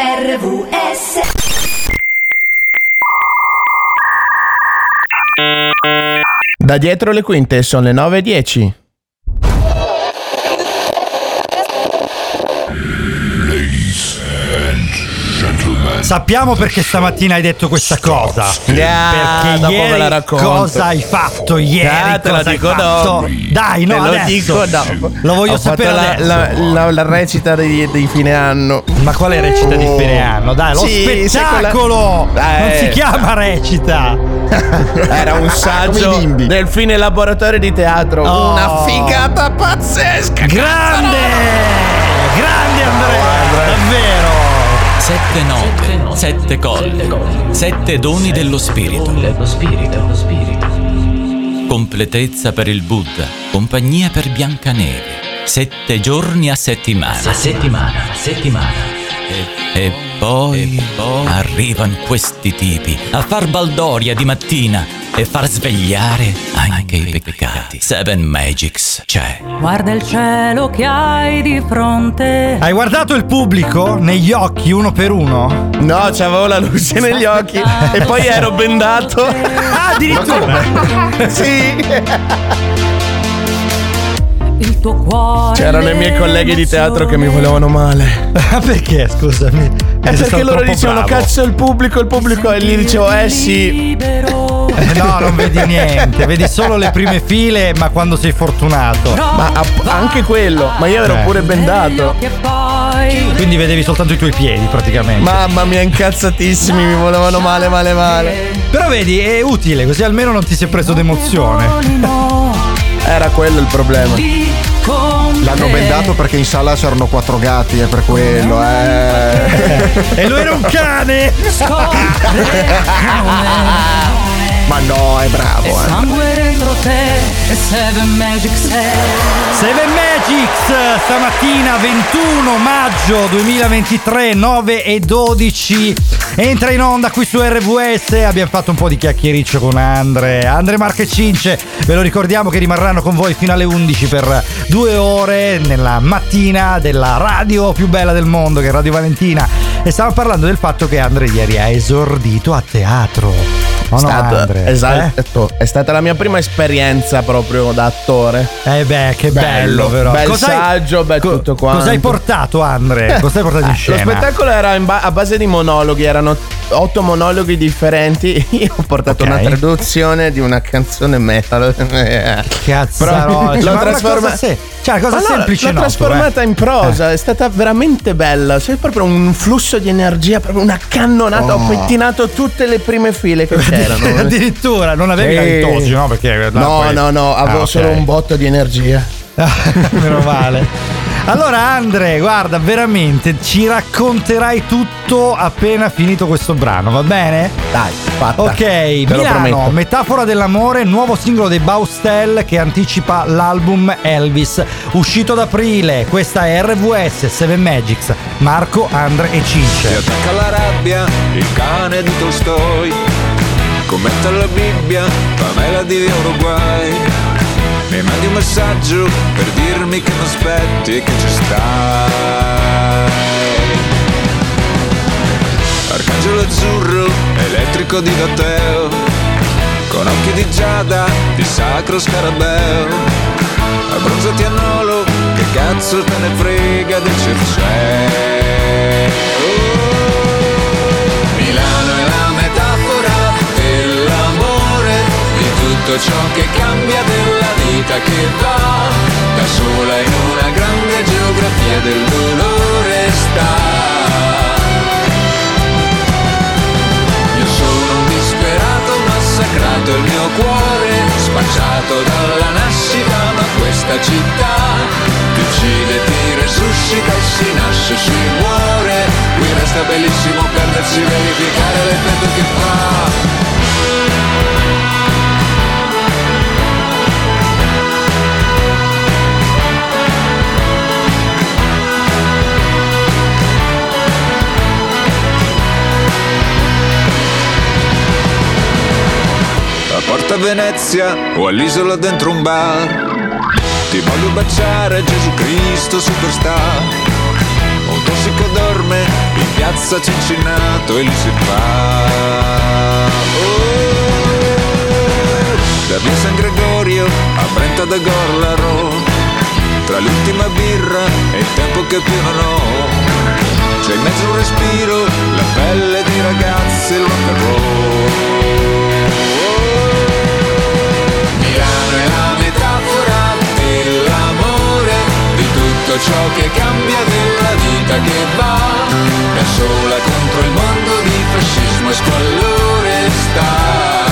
RVS Da dietro le quinte sono le 9.10. Sappiamo perché stamattina hai detto questa cosa. Yeah, perché dopo me la ieri racconto. cosa hai fatto ieri? Ah, te hai dico dopo. Dai, no, Te lo adesso. dico dopo. Lo voglio Ho sapere la, la- la- la recita di, di fine anno. Ma quale recita di fine anno? Dai, lo Sì, spettacolo! quella- Non Eh. si chiama recita! Era un saggio del fine laboratorio di teatro. Oh. Una figata pazzesca. Grande! Grande Andrea! Davvero! Sette note, sette colli, sette doni dello spirito. Completezza per il Buddha, compagnia per Biancaneve. Sette giorni a settimana. A settimana, a settimana. E, e poi, arrivano questi tipi a far baldoria di mattina e far svegliare anche i peccati. Seven Magics c'è. Guarda il cielo che hai di fronte. Hai guardato il pubblico negli occhi uno per uno? No, c'avevo la luce negli occhi e poi ero bendato. Ah, addirittura! sì. Il tuo cuore. C'erano i miei colleghi di teatro che mi volevano male. Ah, perché, scusami? È Sei perché loro dicevano bravo. cazzo il pubblico, il pubblico e gli dicevo eh sì. Libero. Eh, No, non vedi niente, vedi solo le prime file, ma quando sei fortunato. Ma app- anche quello, ma io ero Eh. pure bendato. Che poi. Quindi vedevi soltanto i tuoi piedi praticamente. Mamma mia, incazzatissimi, mi volevano male, male, male. Però vedi, è utile, così almeno non ti sei preso d'emozione. No, Era quello il problema. Con L'hanno te. bendato perché in sala c'erano quattro gatti, è per quello, eh. E lui era un cane! Ma no, è bravo, eh. Sangue dentro te e Seven Magic sei. Seven Magics stamattina 21 maggio 2023 9 e 12 entra in onda qui su RVS abbiamo fatto un po' di chiacchiericcio con Andre Andre Marche Cince. Ve lo ricordiamo che rimarranno con voi fino alle 11 per due ore nella mattina della radio più bella del mondo che è Radio Valentina. E stiamo parlando del fatto che Andre ieri ha esordito a teatro o no Stato- Andre? esatto, è stata la mia prima esperienza proprio da attore. Eh beh, che bello, Bello, però. bel Cos'hai- saggio, bel tutto quanto. Cosa hai portato, Andre? Cosa hai portato in Eh, scena? Lo spettacolo era ba- a base di monologhi, erano otto monologhi differenti. Io ho portato Ok. una traduzione di una canzone metal. Cioè, l'ho trasforma- cioè, una cosa no, semplice L'ho no, trasformata eh. in prosa, è stata veramente bella. C'è proprio un flusso di energia, proprio una cannonata. Ho Oh. pettinato tutte le prime file che eh. c'erano. Addirittura non avevi la Sì. litosi, no? Perché No, poi- no, no, avevo Ah, ok. solo un botto di energia. Meno male. Allora Andre, guarda, veramente ci racconterai tutto appena finito questo brano, va bene? Dai, fatta. Ok, Te Milano. Metafora dell'amore, nuovo singolo dei Baustel che anticipa l'album Elvis, uscito ad aprile. Questa è RVS 7 Magics, Marco, Andre e Ti Cince. attacca la rabbia, il cane di Tolstoi. Commenta la Bibbia, Pamela di Uruguay. Mandi un messaggio per dirmi che non aspetti e che ci stai. Arcangelo azzurro, elettrico di Matteo. Con occhi di giada, di sacro scarabeo. Abbronzati a nolo, che cazzo te ne frega del Circeo? Tutto ciò che cambia della vita che va da sola in una grande geografia del dolore sta. Io sono un disperato massacrato, il mio cuore spacciato dalla nascita, ma questa città ti uccide, ti resuscita e si nasce, si muore. Qui resta bellissimo perdersi, verificare l'effetto che fa. A Porta Venezia o all'isola dentro un bar. Ti voglio baciare Gesù Cristo superstar. Un tossico dorme in piazza Cincinato e lì si fa. Oh, da via San Gregorio a Brenta da Gorlaro, tra l'ultima birra e il tempo che più non ho. C'è in mezzo un respiro, la pelle di ragazze, il rock and roll. È la metafora dell'amore, di tutto ciò che cambia, della vita che va, da sola contro il mondo di fascismo e squallore sta.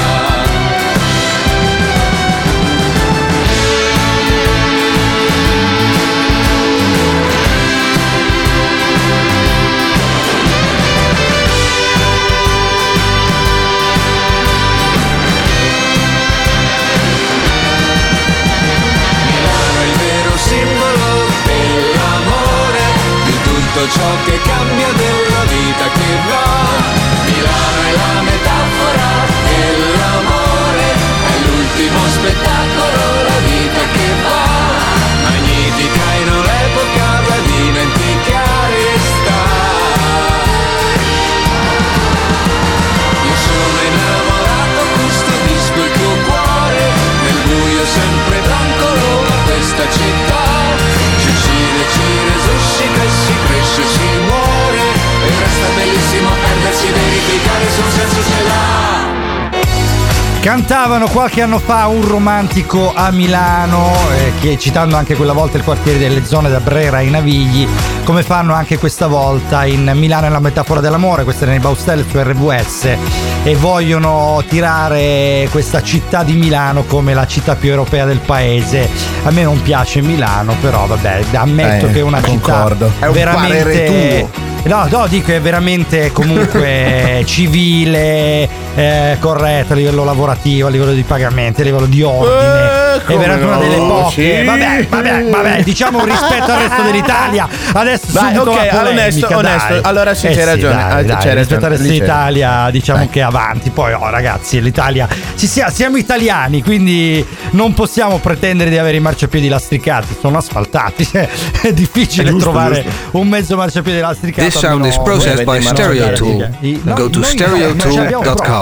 Ciò che cambia, della vita che va. Milano è la metafora dell'amore, è l'ultimo spettacolo, la vita che va. Perdersi, verificare se un senso ce l'ha Cantavano qualche anno fa un romantico a Milano, eh, che citando anche quella volta il quartiere delle zone da Brera ai Navigli, come fanno anche questa volta in Milano è la metafora dell'amore, questa è nei Baustelle su RVS, e vogliono tirare questa città di Milano come la città più europea del paese. A me non piace Milano, però vabbè, ammetto Eh, che è una concordo. città È un veramente... No, no, dico è veramente comunque civile, eh, corretta a livello lavorativo, a livello di pagamenti, a livello di ordine. Eh, è veramente una delle no, poche. sì. Vabbè, vabbè, vabbè, diciamo rispetto al resto dell'Italia. Adesso Dai, subito ok, polemica, onesto, dai. onesto. Allora sì, Eh c'hai ragione, dai, ah, dai, c'hai rispetto al resto lì c'è. d'Italia, diciamo che è avanti. Poi, oh, ragazzi, l'Italia ci sia- siamo italiani, quindi non possiamo pretendere di avere i marciapiedi lastricati, sono asfaltati. è difficile È giusto, trovare giusto. un mezzo marciapiede lastricato. This sound is processed by Stereo Tool. No, Go to noi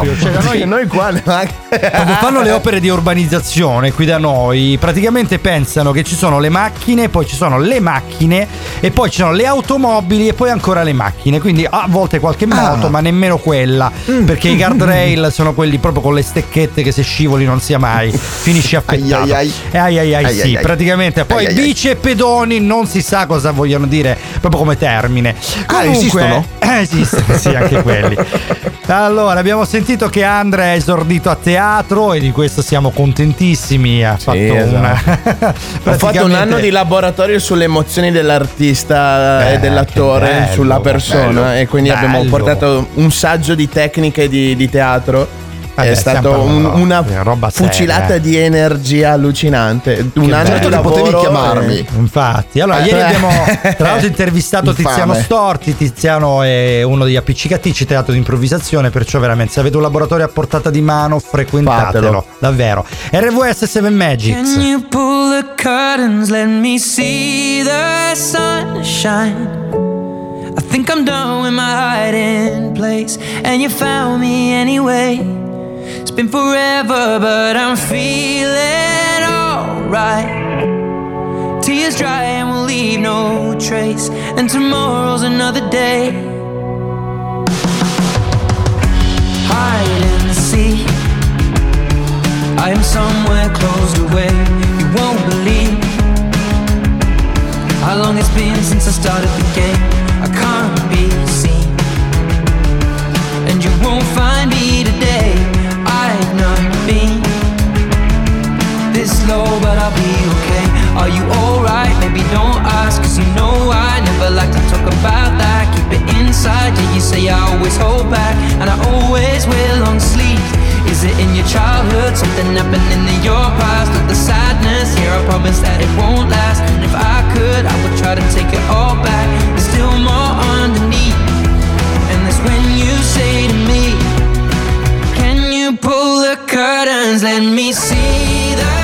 proprio, cioè da noi Noi qua quando fanno le opere di urbanizzazione qui da noi, praticamente pensano che ci sono le macchine, poi ci sono le macchine e poi ci sono le automobili e poi ancora le macchine. Quindi a volte qualche moto, ma nemmeno quella. Perché i guardrail sono quelli proprio con le stecchette che se scivoli non sia mai, finisci affettato. Ai, ai, ai. Ai, ai, ai, sì, ai, praticamente. Poi bici e pedoni non si sa cosa vogliono dire proprio come termine. Ah, Comunque, esistono? eh, esistono, sì, anche quelli. Allora, abbiamo sentito che Andrea è esordito a teatro e di questo siamo contentissimi. Ha fatto esatto. una. Ho fatto un anno di laboratorio sulle emozioni dell'artista Eh, e dell'attore bello, sulla persona bello, e quindi abbiamo bello. portato un saggio di tecniche di, di teatro. Vabbè, è stato un- una di roba seria, fucilata eh. di energia allucinante. Un anno bello. di potevi chiamarmi. eh, Infatti, allora ieri Eh. abbiamo tra l'altro intervistato. Tiziano Storti. Tiziano è uno degli appiccicatici teatro di improvvisazione, perciò veramente se avete un laboratorio a portata di mano, frequentatelo. Fatelo. Davvero. RVS 7 Magics. Can you pull the curtains? Let me see the sunshine. I think I'm done with my hiding place, and you found me anyway. It's been forever, but I'm feeling alright. Tears dry and we'll leave no trace, and tomorrow's another day. Hide and seek. I am somewhere closed away. You won't believe how long it's been since I started the game. Are you alright? Maybe don't ask, cause you know I never like to talk about that. Keep it inside, yeah, you say I always hold back, and I always will long sleep. Is it in your childhood? Something happening in your past? Or the sadness? Here, I promise that it won't last. And if I could, I would try to take it all back. There's still more underneath. And that's when you say to me, Can you pull the curtains? Let me see the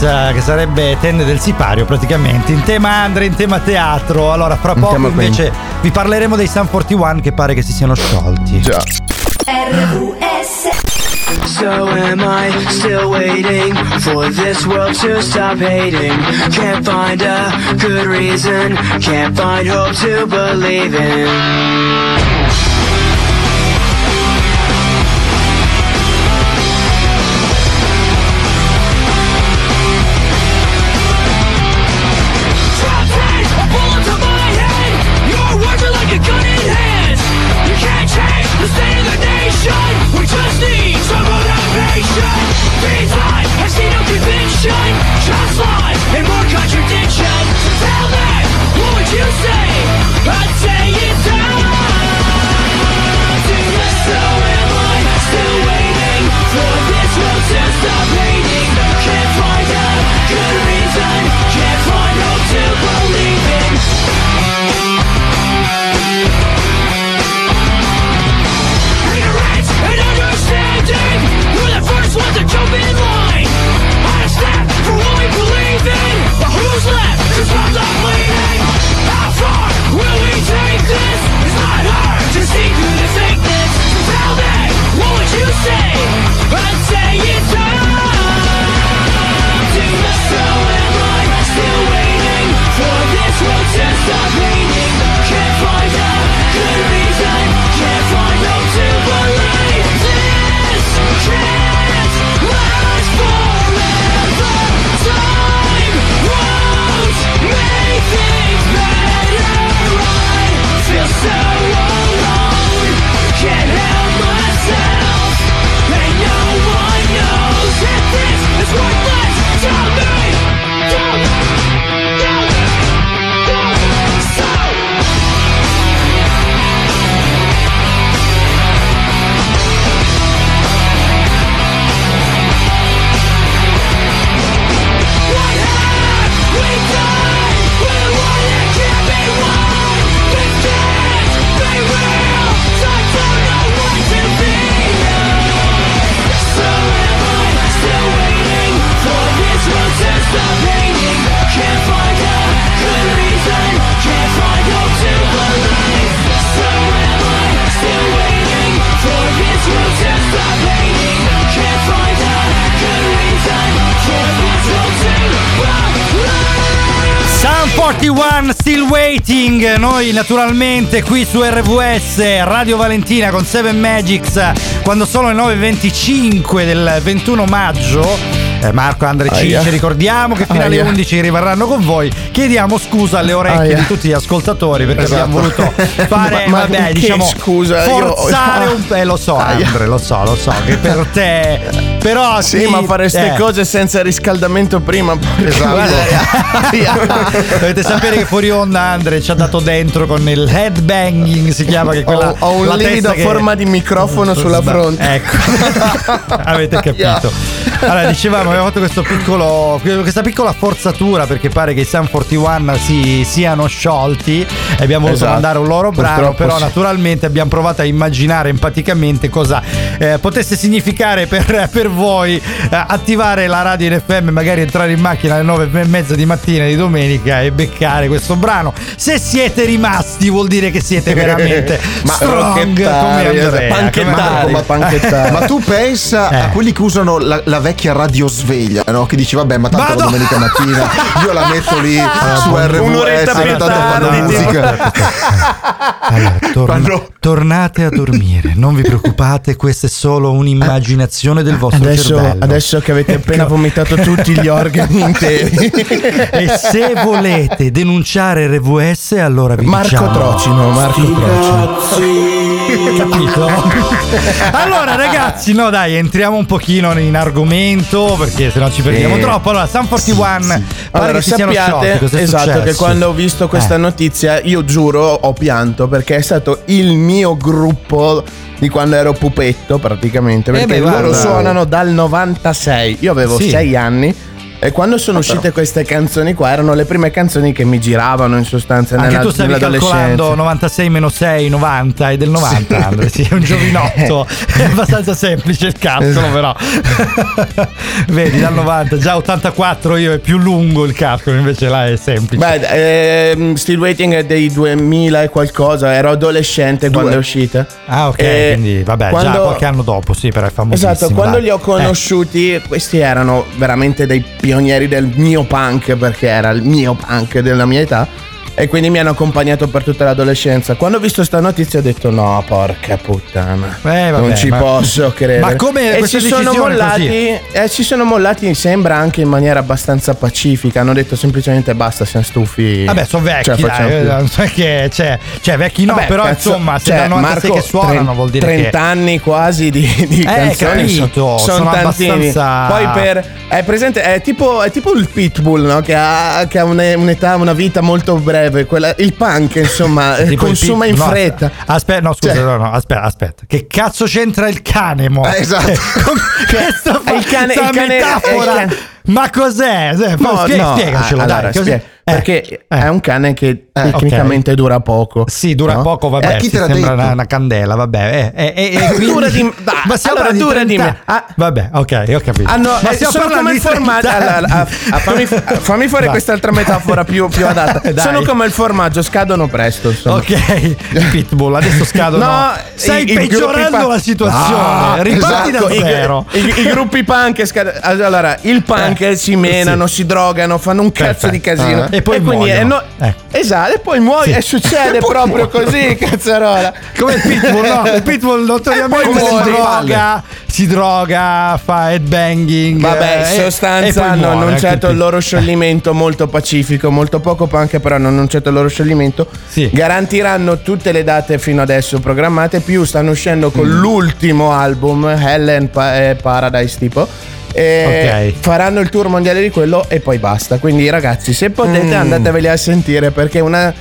Pizza, che sarebbe Tende del Sipario praticamente, in tema Andre, in tema teatro. Allora, fra poco invece quindi. vi parleremo dei San 41 che pare che si siano sciolti. Già. R-U-S. So am I still waiting for this world to stop hating? Can't find a good reason, can't find hope to believe in. King, noi naturalmente qui su RVS Radio Valentina con 7 Magics quando sono le 9.25 del 21 maggio eh, Marco Andre ci ricordiamo che fino alle 11 rimarranno con voi. Chiediamo scusa alle orecchie di tutti gli ascoltatori perché esatto. abbiamo voluto fare, ma, ma vabbè, diciamo, scusa, forzare io... un po'. Eh, lo so, Andre, lo so, lo so, che per te, però sì, sì ma fare queste eh. cose senza riscaldamento prima. Esatto. Dovete sapere che fuori onda Andre ci ha dato dentro con il headbanging, si chiama che quella. Ho, ho un livido a che... forma di microfono ecco. sulla fronte. Ecco, avete capito. Allora, dicevamo, abbiamo fatto questo piccolo, questa piccola forzatura perché pare che i Sun 41 si, siano sciolti e abbiamo voluto Esatto. mandare un loro brano, Purtroppo però sì. naturalmente abbiamo provato a immaginare empaticamente cosa eh, potesse significare per, per voi eh, attivare la radio in FM, magari entrare in macchina alle 9 e mezza di mattina di domenica e beccare questo brano. Se siete rimasti vuol dire che siete veramente Ma strong come Andrea. panchettari, come- ma panchettari. Ma tu pensa a Eh. quelli che usano la, la vecchia radiosveglia, no? Che dici, vabbè, ma tanto Vado- la domenica mattina io la metto lì su Un'oretta RWS, più tanto musica. Allora, torna- Quando- tornate a dormire, non vi preoccupate, questa è solo un'immaginazione del vostro Adesso, cervello. adesso che avete appena Ecco. vomitato tutti gli organi interi. E se volete denunciare RVS, allora vi Marco diciamo. Trocino, Marco Trocino. Capito? allora, ragazzi, no, dai, entriamo un pochino in argomento perché sennò ci perdiamo Eh. troppo. Allora, San 41, pare Allora, che sappiate cos'è esatto che quando ho visto questa Eh. notizia, io giuro ho pianto perché è stato il mio gruppo di quando ero pupetto praticamente. Perché beh, loro guarda. suonano dal 96. Io avevo Sì. 6 anni. E quando sono uscite queste canzoni qua erano le prime canzoni che mi giravano in sostanza Anche nella, tu stavi calcolando 96 meno 6, 90 è del 90, Andre, sì, è un giovinotto. è abbastanza semplice il calcolo, però. Vedi, dal 90, già 84 io è più lungo il calcolo, invece là è semplice. Beh, ehm, Still Waiting è dei 2000 e qualcosa, ero adolescente quando è uscita. ah, ok, Eh, quindi vabbè, già quando- qualche anno dopo, sì, però è famosissimo. Esatto, quando dai. li ho conosciuti, questi erano veramente dei pionieri del mio punk, perché era il mio punk della mia età. E quindi mi hanno accompagnato per tutta l'adolescenza. Quando ho visto sta notizia ho detto: no, porca puttana. Eh, vabbè, non ci ma- posso credere. Ma come e questa si sono mollati. così? E si sono mollati, sembra anche in maniera abbastanza pacifica. Hanno detto semplicemente basta, siamo stufi. Vabbè, sono vecchi, Cioè, dai, più. non so che, cioè, cioè, vecchi no, Vabbè, però cazzo, insomma, se cioè, dal 96 Marco, che suonano 30 vuol dire 30 che anni quasi di, di Eh, canzoni capito, sono, sono tantini. abbastanza- Poi per è presente è tipo, è tipo il pitbull no? che ha, che ha une- un'età una vita molto breve quella- il punk insomma Tipo consuma in no, fretta Aspetta, no, scusa, Cioè- no, no, aspetta, aspetta. Che cazzo c'entra il cane, mo? Eh, esatto. Questa È il cane- il cane- metafora. è il cane- Ma cos'è? No, spie- no, spiegacelo, ah, dai. allora, cos'è? spie- Eh, perché eh. è un cane che Eh, tecnicamente dura poco Sì, dura no? poco, vabbè, Eh, chi te l'ha sembra una, una candela, vabbè. eh, eh, eh, eh, quindi- Dura di- dai, ma stiamo allora, di dura di 30 me. Ah. Vabbè, ok, ho capito. Hanno, ma eh, stiamo sono come il formaggio. 30 allora, ah, ah, fammi, fammi fuori Vai. quest'altra metafora più, più adatta. Sono come il formaggio, scadono presto. Insomma. Ok, pitbull, adesso scadono. No, Stai i- i peggiorando pa- la situazione. Ah, Riparti esatto, da i- zero. I, i gruppi punk scad- allora il punk Eh, si menano, si drogano, fanno un cazzo di casino Ah. E poi quindi è muoiono. Eh. esatto, e poi muoiono e succede proprio così, cazzarola. Come il pitbull, no? Il pitbull notoriamente E si droga, si droga, fa headbanging. Vabbè, in eh, e- e sostanza hanno muore, annunciato il loro scioglimento molto pacifico, molto poco punk, però hanno annunciato il loro scioglimento. Sì. Garantiranno tutte le date fino adesso programmate, più stanno uscendo con Mm. l'ultimo album, Hell Pa- eh, Paradise tipo. E Ok. faranno il tour mondiale di quello e poi basta. Quindi, ragazzi, se potete, Mm. andateveli a sentire perché una.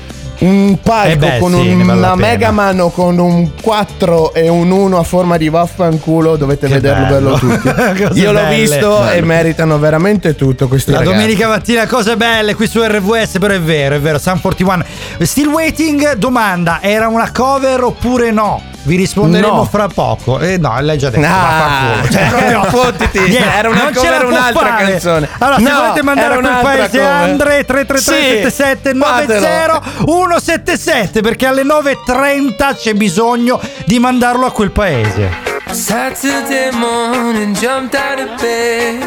Un palco Eh beh, con sì, un- vale una mega mano con un 4 e un 1 a forma di vaffanculo dovete Che vederlo bello. tutti. Io l'ho belle. visto e Bello. meritano veramente tutto questi La ragazzi. domenica mattina cose belle qui su RVS, però è vero, è vero, Sun 41. Still waiting, domanda, era una cover oppure no? Vi risponderemo No. fra poco. Eh no, l'hai già detto. Ah, vaffanculo. cioè, proprio- fottiti, Niente, era una non cover, può un'altra fare. canzone. Allora, se No, volete mandare era a quel paese. Andre 333 77 90 177 perché alle 9.30 c'è bisogno di mandarlo a quel paese. Saturday morning, jumped out of bed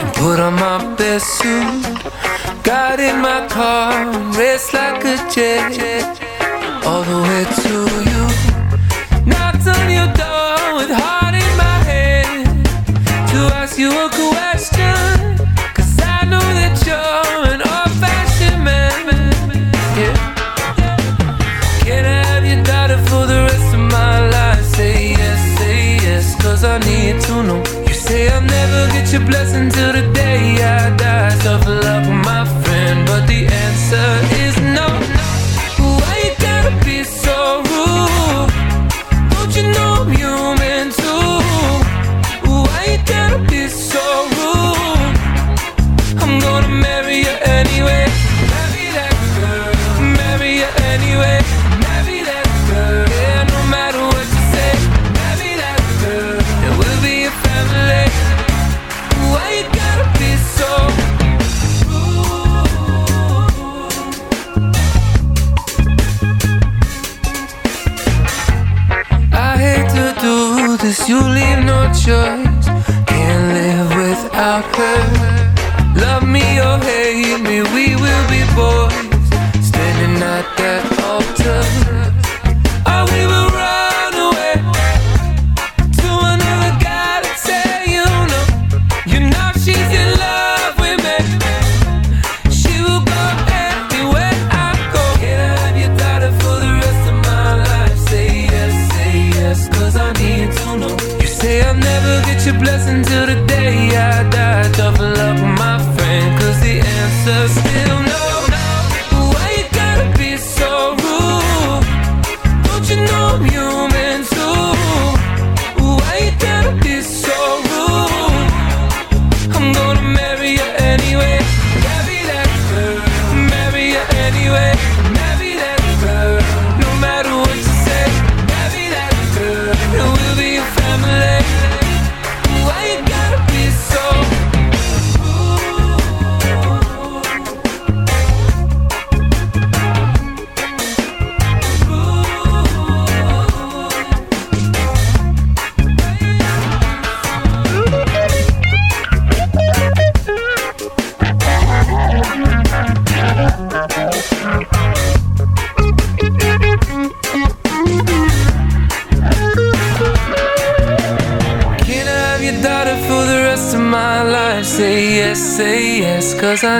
and put on my best suit. Got in my car and raced like a jet all the way to you. It's your new.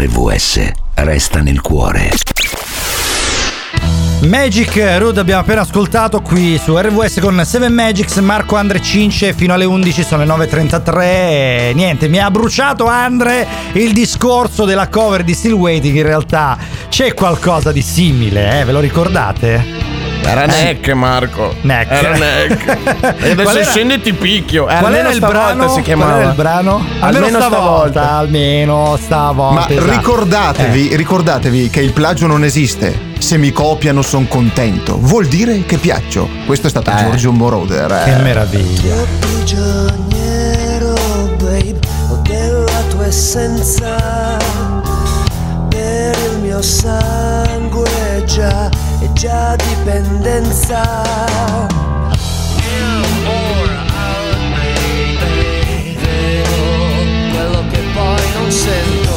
RVS resta nel cuore. Magic Road abbiamo appena ascoltato qui su RVS con 7 Magics, Marco Andre Cince fino alle 11 sono le 9.33 e niente, mi ha bruciato Andre il discorso della cover di Still Waiting, in realtà c'è qualcosa di simile, eh? ve lo ricordate? Era Neck, Marco. Neck. Era Neck. E adesso era- scendi ti picchio. Eh, Qual almeno era il stavolta brano? si chiamava. Qual era il brano? Almeno stavolta. almeno stavolta. Ma esatto. ricordatevi, Eh. ricordatevi che il plagio non esiste. Se mi copiano son contento. Vuol dire che piaccio. Questo è stato Giorgio Moroder. eh. Che meraviglia. prigioniero, babe, ho della tua essenza. Per il mio sangue è già, già dipendenza. Quello che poi non sento.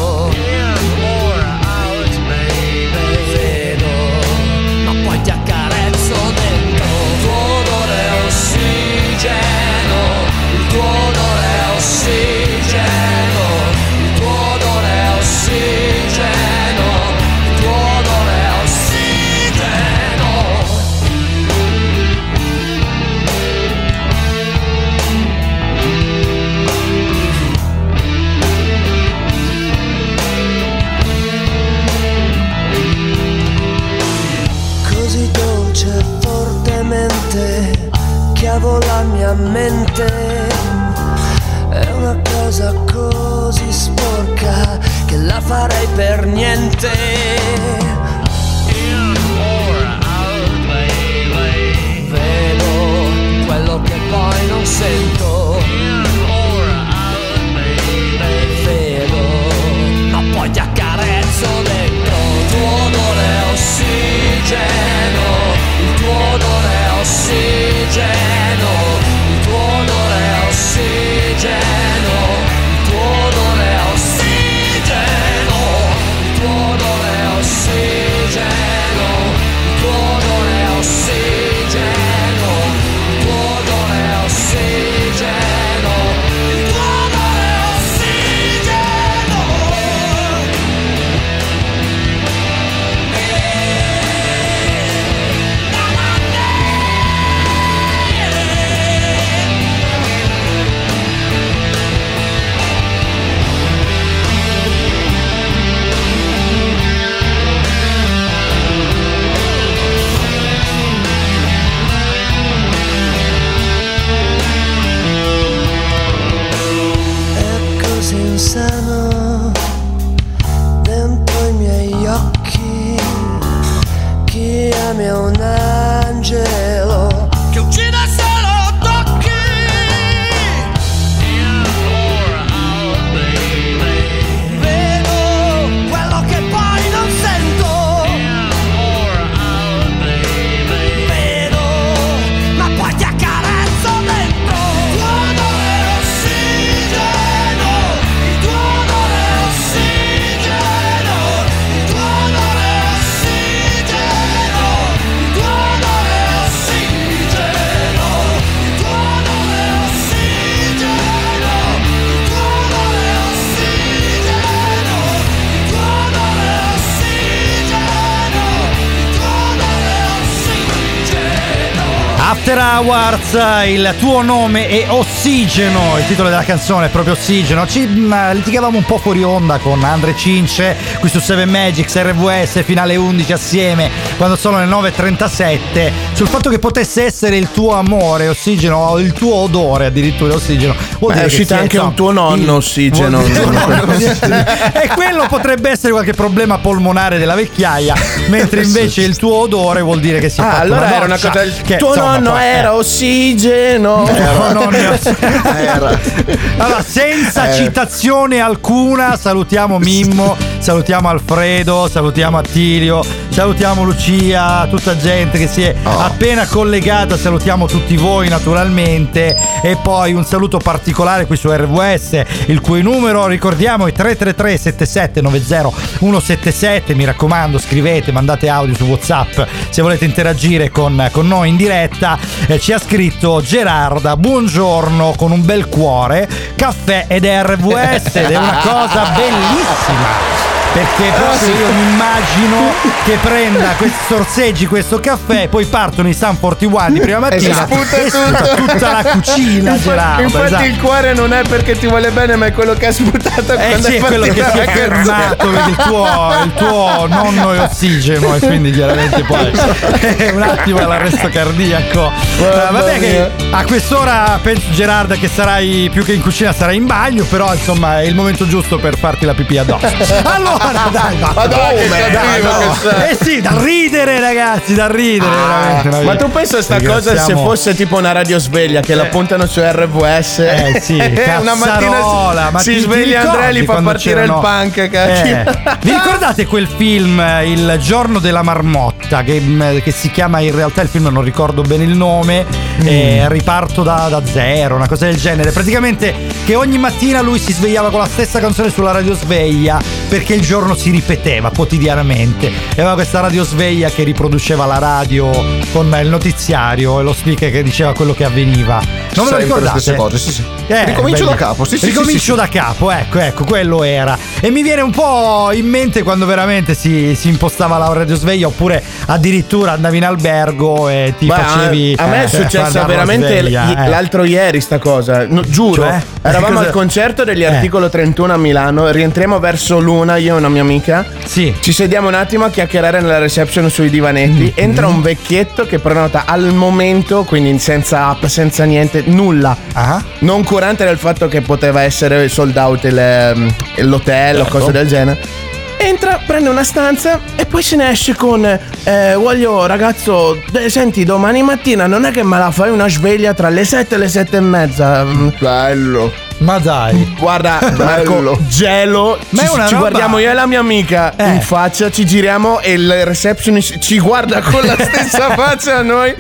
Chiavo la mia mente. È una cosa così sporca che la farei per niente. Vedo quello che poi non sento. Vedo, ma poi ti accarezzo dentro. Il tuo odore è ossigeno, il tuo odore è ossigeno, Awards, il tuo nome è Ossigeno, il titolo della canzone è proprio Ossigeno. Ci mh, litigavamo un po' fuori onda con Andre Cince, qui su 7 Magics, RVS, finale 11 assieme, quando sono le 9.37, sul fatto che potesse essere il tuo amore Ossigeno o il tuo odore addirittura Ossigeno. Vuol Ma è uscito anche insomma, un tuo nonno ossigeno. e quello potrebbe essere qualche problema polmonare della vecchiaia, mentre invece il tuo odore vuol dire che si Ah, allora una era una cosa. Il che, tuo insomma, nonno poi- era eh. ossigeno. Era. Allora, senza Eh. citazione alcuna, salutiamo Mimmo, salutiamo Alfredo, salutiamo Attilio, salutiamo Lucia, tutta gente che si è Oh. appena collegata, salutiamo tutti voi naturalmente e poi un saluto particolare qui su RVS, il cui numero ricordiamo è 333 7790 177, mi raccomando scrivete, mandate audio su Whatsapp se volete interagire con, con noi in diretta. Eh, ci ha scritto Gerarda, buongiorno con un bel cuore, caffè ed RVS ed è una cosa bellissima. Perché proprio io mi immagino che prenda, questi, sorseggi questo caffè, poi partono i Sun 41 di prima mattina Esatto. e sputa tutta la cucina, Infatti, Gerardo. infatti esatto. il cuore non è perché ti vuole bene, ma è quello che ha sputato Eh quando sì, è quello che si è la fermato, vedi, il tuo, il tuo nonno è ossigeno e quindi chiaramente poi un attimo l'arresto cardiaco. Eh, vabbè che a quest'ora penso Gerarda che sarai più che in cucina sarai in bagno, però insomma è il momento giusto per farti la pipì addosso. Allora dai, basta. Madonna, che Dai, no. che. Eh sì, da ridere ragazzi, da ridere veramente. una Ma tu pensa a sta cosa se fosse tipo una radio sveglia che la puntano su RVS? Eh sì, una mattina ma si, ti- sveglia Andrea e li fa partire il punk. Eh, cacchio. Vi ricordate quel film eh, Il giorno della marmotta che, mm, che si chiama in realtà il film non ricordo bene il nome eh, Riparto da, da zero una cosa del genere praticamente che ogni mattina lui si svegliava con la stessa canzone sulla radio sveglia perché il giorno si ripeteva quotidianamente e aveva questa radio sveglia che riproduceva la radio con il notiziario e lo speaker che diceva quello che avveniva non ve lo ricordate? stesse cose, sì, sì. Eh, Ricomincio beh, da capo, sì, sì, Ricomincio sì, sì, sì. da capo, ecco, ecco, quello era. E mi viene un po' in mente quando veramente si, si impostava la radio sveglia oppure addirittura andavi in albergo e ti Ma facevi... a me è eh, successa veramente sveglia, l- eh. l'altro ieri sta cosa, No, giuro. Cioè? Eravamo Cosa- al concerto degli Eh. articolo 31 a Milano, rientriamo verso l'una, io e una mia amica. Sì. Ci sediamo un attimo a chiacchierare nella reception sui divanetti. Entra un vecchietto che prenota al momento, quindi senza app, senza niente, nulla. Ah. Non curante del fatto che poteva essere sold out il, ehm, l'hotel o cose del genere. Entra, prende una stanza e poi se ne esce con eh, Voglio ragazzo, senti domani mattina non è che me la fai una sveglia tra le 7 e le 7 e mezza Mm, Bello. Ma dai. Guarda Marco, Bello. gelo Ma Ci, ci roba- guardiamo io e la mia amica Eh. in faccia Ci giriamo e il receptionist ci guarda con la stessa faccia a noi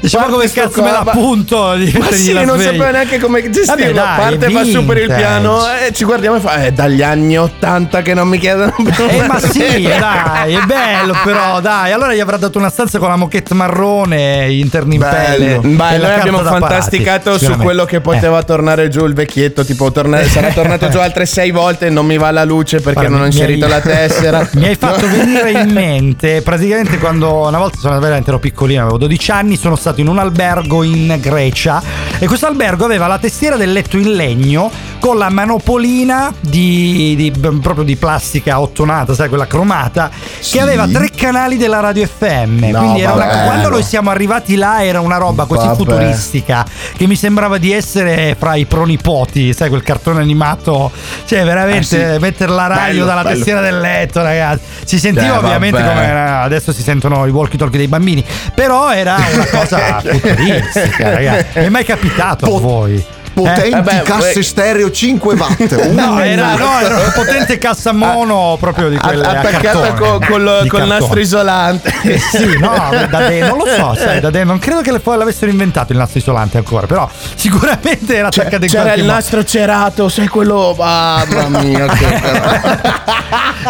Diciamo Parte come cazzo me la qua- punto di Ma sì, la non sapeva neanche come gestirlo. Vabbè, dai, Parte, va su per il piano e ci guardiamo e fa: Eh, dagli anni 80 che non mi chiedono più. Eh ma sì, sveglia." dai, è bello però, dai. Allora gli avrà dato una stanza con la moquette marrone, interni in pelle. Beh, noi abbiamo fantasticato su quello che poteva tornare giù il vecchietto. Tipo, tornare- sarà tornato giù altre sei volte non mi va la luce perché Guarda, non ho inserito hai- la tessera. Mi hai fatto venire in mente praticamente quando una volta sono veramente ero piccolino, avevo 12 anni, sono stato in un albergo in Grecia e questo albergo aveva la testiera del letto in legno con la manopolina di, di- proprio di plastica ottonata, sai, quella cromata, che aveva tre canali della radio FM. No, Quindi era una- quando noi siamo arrivati là era una roba così Vabbè. futuristica che mi sembrava di essere fra i pronipoti, sai, quel cartone animato, cioè veramente Eh, sì. mettere la radio Bello, dalla bello. testiera del letto, ragazzi. Si sentiva Eh, ovviamente vabbè. come era- adesso si sentono i walkie talkie dei bambini, però era una cosa futuristica, ragazzi. Mi è mai capitato a voi? Potenti Eh? vabbè, casse voi- stereo 5 watt. No, era, no, era una potente cassa mono proprio di quelle a Attaccata cartone, co- col, col nastro isolante. Eh sì, no, da de- non lo so, sai, da de- non credo che poi l'avessero inventato il nastro isolante ancora, però sicuramente era C'è- attaccato in C'era il modo. nastro cerato, sai quello. Mamma mia,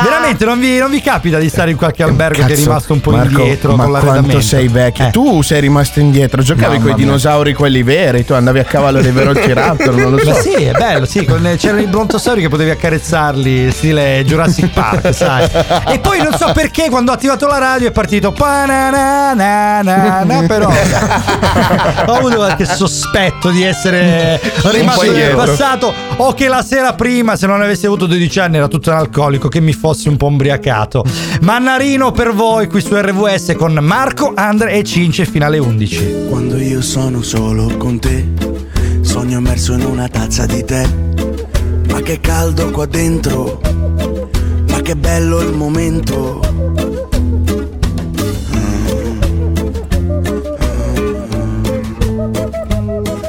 Veramente non vi, non vi capita di stare in qualche albergo che è Cazzo, rimasto un po' Marco, indietro ma con l'arredamento? quanto sei vecchio. Eh. Tu sei rimasto indietro. Giocavi con i dinosauri, quelli veri. Tu andavi a cavallo dei velociraptor. Velociraptor, non lo so. Ma sì, è bello, sì, con- c'erano i brontosauri che potevi accarezzarli, stile Jurassic Park, sai. E poi non so perché quando ho attivato la radio è partito pa-na-na-na-na, però ho avuto qualche sospetto di essere rimasto nel passato o che la sera prima, se non avessi avuto 12 anni, era tutto un alcolico, che mi fossi un po' ombriacato. Mannarino per voi qui su RVS con Marco, Andre e Cince finale 11. Quando io sono solo con te, sogno immerso in una tazza di tè. Ma che caldo qua dentro, ma che bello il momento.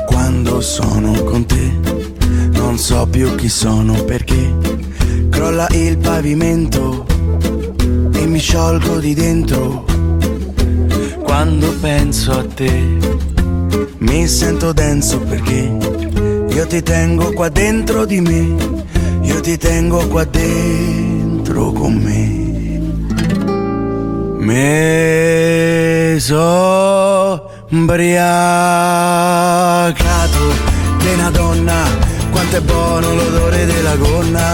Quando sono con te, non so più chi sono perché crolla il pavimento e mi sciolgo di dentro. Quando penso a te, mi sento denso perché io ti tengo qua dentro di me, io ti tengo qua dentro con me. Me so ubriacato di una donna, quanto è buono l'odore della gonna,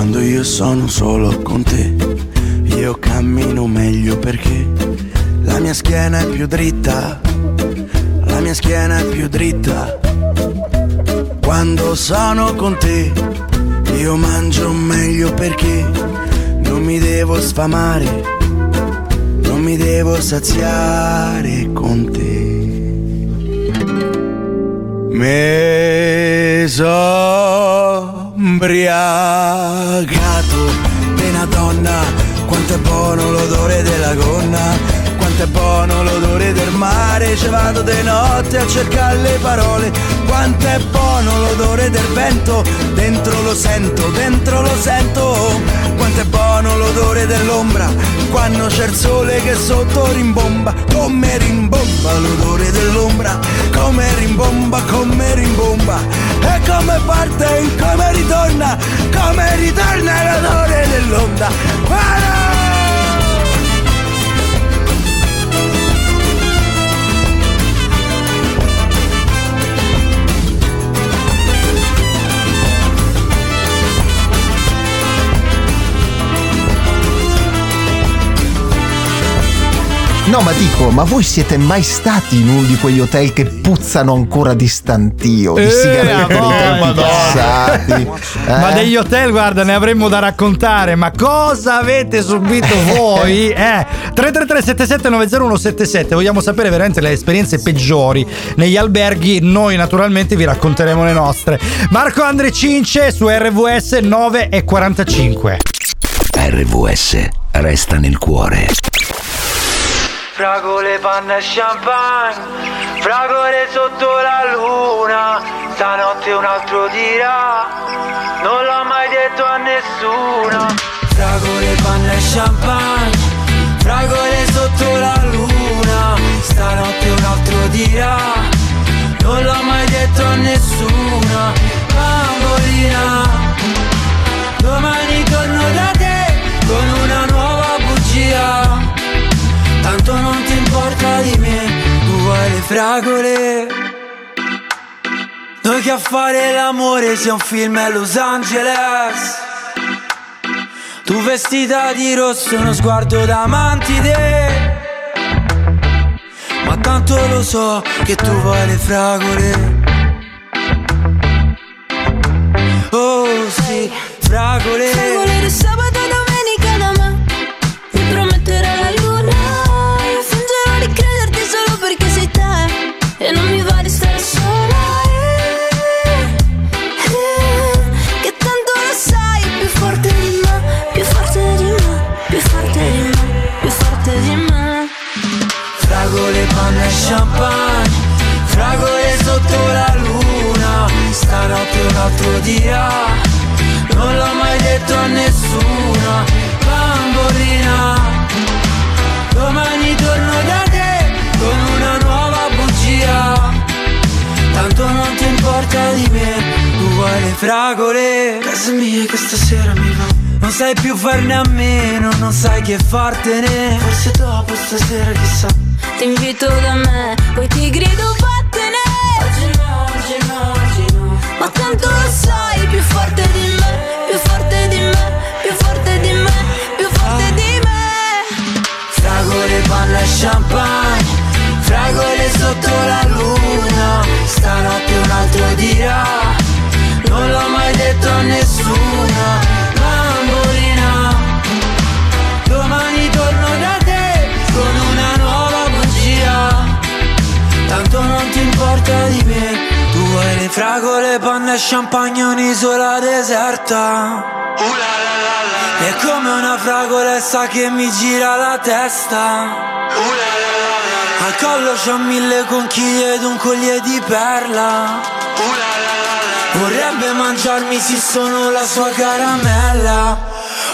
Quando io sono solo con te, io cammino meglio perché la mia schiena è più dritta, la mia schiena è più dritta. Quando sono con te, io mangio meglio perché non mi devo sfamare, non mi devo saziare con te. Me so ubriacato di una donna, quanto è buono l'odore della gonna, quanto è buono l'odore del mare, ci vado di notte a cercare le parole, quanto è buono l'odore del vento, dentro lo sento, dentro lo sento, quanto è buono l'odore dell'ombra, quando c'è il sole che sotto rimbomba, come rimbomba l'odore dell'ombra, come rimbomba, come rimbomba, e come parte, e come ritorna, come ritorna l'odore dell'onda. No, ma dico, ma voi siete mai stati in uno di quegli hotel che puzzano ancora di stantio, di Eh, sigarette a dei tempi voglia. passati? Ma Eh? degli hotel, guarda, ne avremmo da raccontare. Ma cosa avete subito voi? Eh, 333 7790 Vogliamo sapere veramente le esperienze peggiori negli alberghi. Noi, naturalmente, vi racconteremo le nostre. Marco Andre Cince su RVS 9 e 45. RVS resta nel cuore. Fragole, panna e champagne, fragole sotto la luna, stanotte un altro dirà, non l'ho mai detto a nessuno. Fragole, panna e champagne, fragole sotto la luna, stanotte un altro dirà, non l'ho mai detto a nessuno. Bambolina, fragole. Noi che a fare l'amore sia un film a Los Angeles. Tu vestita di rosso, uno sguardo da mantide. Ma tanto lo so che tu vuoi le fragole. Oh sì, fragole. Fragole di sabato dirà Non l'ho mai detto a nessuno Bambolina. Domani torno da te con una nuova bugia. Tanto non ti importa di me Tu vuoi le fragole. Casa mia che stasera mi va. Non sai più farne a meno Non sai che fartene. Forse dopo stasera chissà. Ti invito da me, poi ti grido vattene Ma tanto lo sai, più forte di me, più forte di me, più forte di me, più forte di me? Fragole, panna e champagne Fragole sotto la luna Stanotte un altro dirà Non l'ho mai detto a nessuno Bambolina. Domani torno da te Con una nuova bugia Tanto non ti importa di me fragole, panna e champagne Un'isola deserta. È come una fragolessa che mi gira la testa. Al collo c'ho mille conchiglie ed un collier di perla. Vorrebbe mangiarmi se sono la sua caramella.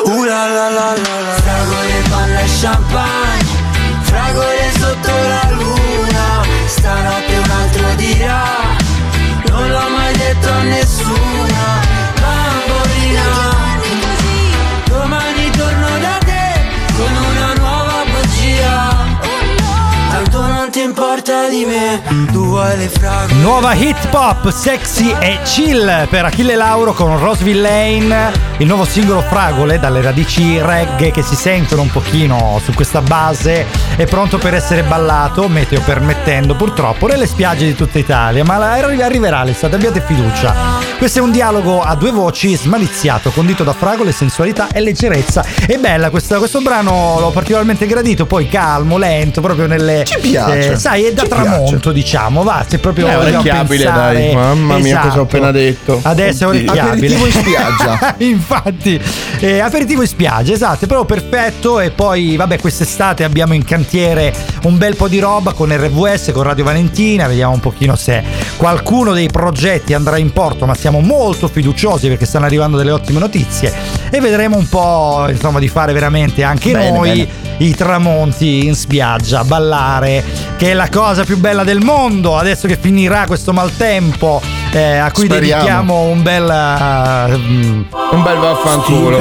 Uh la la la la. La Fragole, panna e champagne Fragole sotto la luna. Stanotte un altro dirà Non l'ho mai detto a nessuno importa di me Tu vuoi le fragole Nuova hit pop, sexy e chill per Achille Lauro con Roseville Lane, il nuovo singolo Fragole dalle radici reggae che si sentono un pochino su questa base, è pronto per essere ballato, meteo permettendo purtroppo, nelle spiagge di tutta Italia, ma arriverà l'estate, abbiate fiducia. Questo è un dialogo a due voci smaliziato, condito da fragole, sensualità e leggerezza. È bella questa- questo brano, l'ho particolarmente gradito, poi calmo, lento, proprio nelle... Ci piace. eh, sai, è da Ci tramonto, diciamo, va, se proprio È vogliamo orecchiabile, pensare- dai. Mamma mia, cosa ho Esatto. appena detto. Adesso è orecchiabile. Aperitivo in spiaggia. Infatti, eh, aperitivo in spiaggia, esatto, è proprio perfetto. E poi, vabbè, quest'estate abbiamo in cantiere un bel po' di roba con RVS, con Radio Valentina. Vediamo un pochino se qualcuno dei progetti andrà in porto, ma siamo molto fiduciosi perché stanno arrivando delle ottime notizie. E vedremo un po', insomma, di fare veramente anche Bene, noi bene. I tramonti in spiaggia, ballare, che è la cosa più bella del mondo. Adesso che finirà questo maltempo, eh, a cui Speriamo. dedichiamo un bel. eh, mm, Un bel vaffanculo.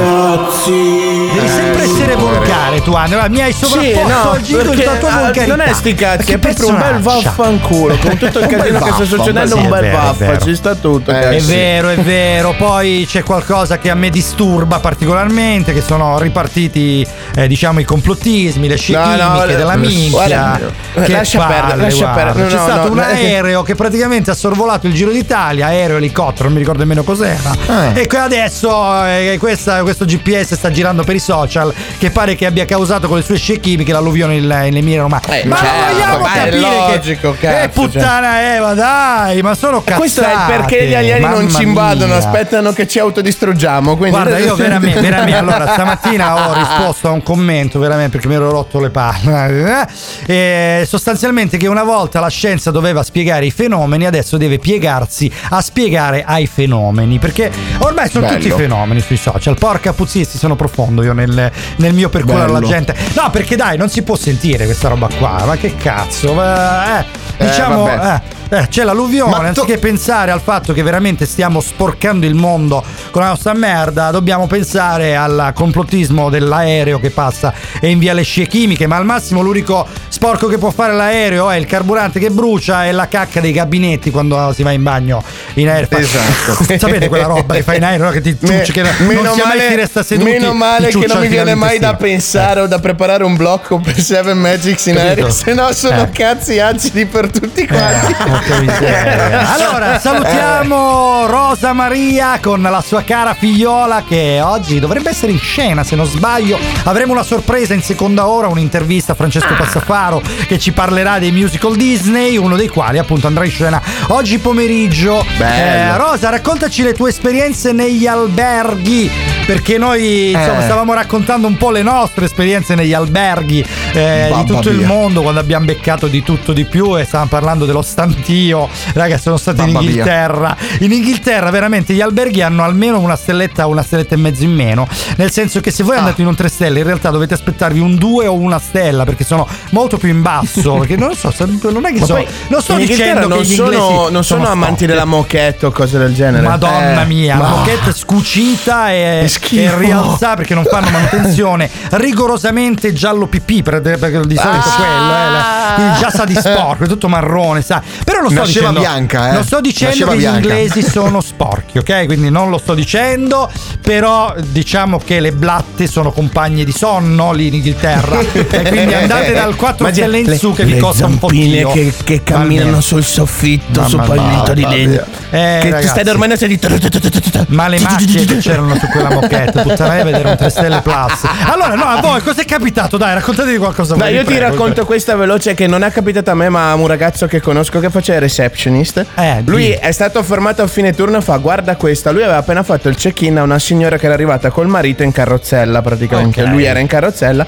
Devi sempre essere volgare tu, Andrea. Mi hai sovrapposto Sì, no, al giro di perché, tutta la tua ah, volgarità. non è sti cazzi, Che è proprio un bel vaffanculo. Con tutto il casino che sta succedendo, un bel vaffa. Ci sta tutto. È vero, è vero. Poi c'è qualcosa che a me disturba particolarmente, che sono ripartiti, eh, diciamo, i complottismi, le scie No, no, della minchia. guarda, Che lascia perdere, lascia perdere. C'è stato un aereo che praticamente ha sorvolato il Giro d'Italia, aereo, elicottero, non mi ricordo nemmeno cos'era. Eh. E che adesso eh, questa- questo GPS sta girando per i social, che pare che abbia causato con le sue scie chimiche l'alluvione in, in Emilia Romagna. Eh, ma certo, non vogliamo ma è capire logico, che... cazzo, Eh, puttana Eva, dai, ma sono cazzate. Questo è perché gli alieni non ci invadono, mia. aspettano che ci autodistruggiamo. Guarda, io veramente, veramente, allora stamattina ho risposto a un commento veramente perché mi ero rotto le palle. Eh, sostanzialmente che una volta la scienza doveva spiegare i fenomeni, adesso deve piegarsi a spiegare ai fenomeni. Perché ormai sono Bello. tutti fenomeni sui social. Porca puzzisti, sono profondo io nel, nel mio percorrere la Bello. gente. No, perché dai, non si può sentire questa roba qua. Ma che cazzo? Ma, eh, Eh, diciamo, vabbè. eh, eh, c'è l'alluvione, Ma to- anziché pensare al fatto che veramente stiamo sporcando il mondo con la nostra merda, dobbiamo pensare al complottismo dell'aereo che passa e invia le scie chimiche, ma al massimo l'unico sporco che può fare l'aereo è il carburante che brucia e la cacca dei gabinetti quando si va in bagno in aereo. Esatto. Sapete quella roba che fai in aereo che ti ciucci, che non sia mai ti resta seduti. meno male che non mi viene mai da pensare o da preparare un blocco per Seven Magics in Capito? aereo, se no sono Eh. cazzi acidi per tutti quanti. Porca miseria. Allora, salutiamo Rosa Maria con la sua cara figliola che oggi dovrebbe essere in scena, se non sbaglio. Avremo una sorpresa in seconda ora, un'intervista a Francesco Passafaro che ci parlerà dei musical Disney, uno dei quali appunto andrà in scena oggi pomeriggio. Eh, Rosa, raccontaci le tue esperienze negli alberghi perché noi insomma, Eh. stavamo raccontando un po' le nostre esperienze negli alberghi eh, di tutto il mia. mondo quando abbiamo beccato di tutto di più e stavamo parlando dello stantio. Raga, sono stati in Mamma mia. Inghilterra. In Inghilterra veramente gli alberghi hanno almeno una stelletta o una stelletta e mezzo in meno, nel senso che se Ah. voi andate in un 3 stelle in realtà dovete aspettarvi un 2 o una stella perché sono molto più in basso, perché non lo so, non è che Ma so, poi non sto in dicendo non che gli sono, inglesi non sono amanti stoppi. della moquette o cose del genere. Madonna Eh, mia, ma- la moquette scucita e, e rialzata perché non fanno manutenzione. rigorosamente giallo pipì, per- perché di solito Ah. quello, eh, quindi già sa di sporco, è tutto marrone, sa. Però non sto Nasceva dicendo bianca, eh. Non sto dicendo Nasceva che bianca. gli inglesi sono sporchi, ok? Quindi non lo sto dicendo, però diciamo che le blatte sono compagne di sonno lì in Inghilterra e quindi andate dal 4 Ma già, stelle in su che vi costa un zampine pochino. che, che camminano sul soffitto, Mamma sul pavimento di legno. Eh, che ragazzi. stai dormendo e sei di. Ma le macchie che c'erano su quella moquette, puttana a vedere un 3 stelle plus. Allora, no, a voi cosa è capitato? Dai, raccontatevi qualcosa. Dai, io ti racconto questa veloce che non è capitata a me, ma a un ragazzo che conosco che faceva il receptionist. Eh, Lui è stato fermato a fine turno e fa: Guarda questa. Lui aveva appena fatto il check-in a una signora che era arrivata col marito in carrozzella, praticamente. Ok. Lui era in carrozzella.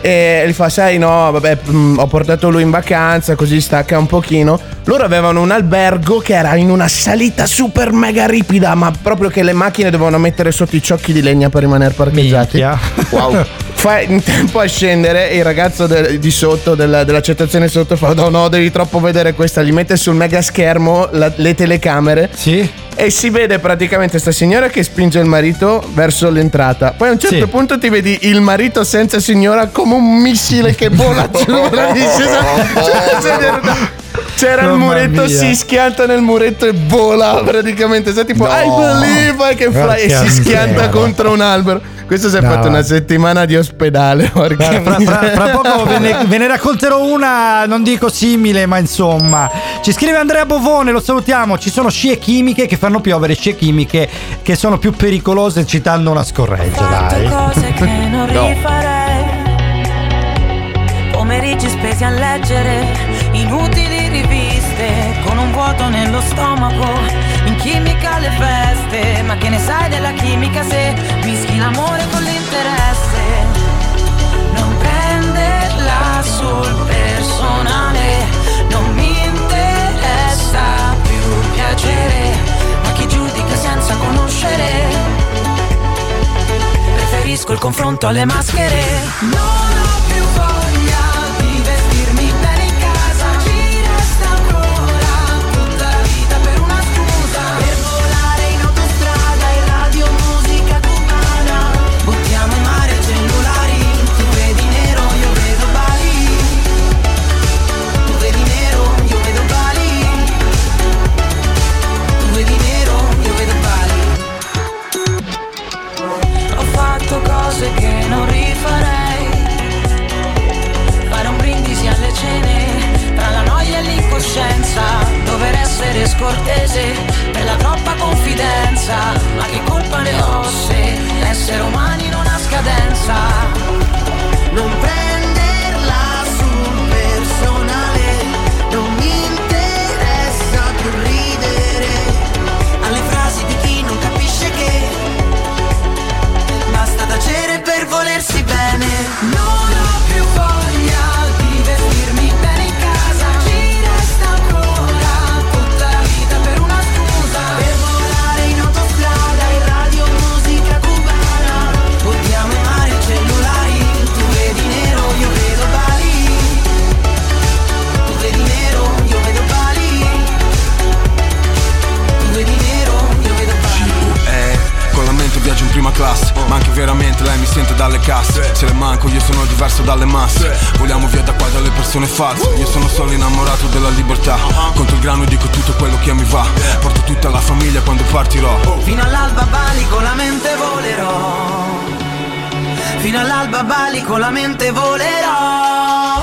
E gli fa: Sai, no, vabbè, mm, ho portato lui in vacanza, così stacca un pochino. Loro avevano un albergo che era in una salita super mega ripida, ma proprio che le macchine dovevano mettere sotto i ciocchi di legna per rimanere parcheggiati. Minchia. Wow. Fa in tempo a scendere e il ragazzo de- di sotto, della- dell'accettazione sotto, fa: No, no, devi troppo vedere questa. Gli mette sul mega schermo la- le telecamere. Sì. E si vede praticamente sta signora che spinge il marito verso l'entrata. Poi a un certo Sì. punto ti vedi il marito senza signora come un missile che vola giù la discesa. Cioè, c'era- C'era il Mamma muretto, mia. si schianta nel muretto e vola praticamente. Sai, tipo, I believe I can fly. E si schianta contro un albero. Questo si è No, fatto una settimana di ospedale. porca Fra, fra- fra- poco ve ne, ve ne racconterò una, non dico simile, ma insomma. Ci scrive Andrea Bovone, lo salutiamo. Ci sono scie chimiche che fanno piovere scie chimiche che sono più pericolose, citando una scorreggia. Dai. cose che non rifarei. Pomeriggi spesi a leggere inutili riviste con un vuoto nello stomaco. In chimica le feste, ma che ne sai della chimica se mischi l'amore con l'interesse? Non prenderla sul personale, non mi interessa più piacere, ma chi giudica senza conoscere. Preferisco il confronto alle maschere. Non ho più voglia essere scortese per la troppa confidenza. Ma che colpa ne ho se essere umani non ha scadenza? Non prenderla sul personale, non mi interessa più ridere. Alle frasi di chi non capisce che Basta tacere per volersi bene Non ho più voglia prima classe Ma anche veramente lei mi sente dalle casse. Se le manco io sono diverso dalle masse. Vogliamo via da qua dalle persone false. Io sono solo innamorato della libertà. Conto il grano dico tutto quello che mi va. Porto tutta la famiglia quando partirò. Fino all'alba Bali con la mente volerò. Fino all'alba Bali con la mente volerò.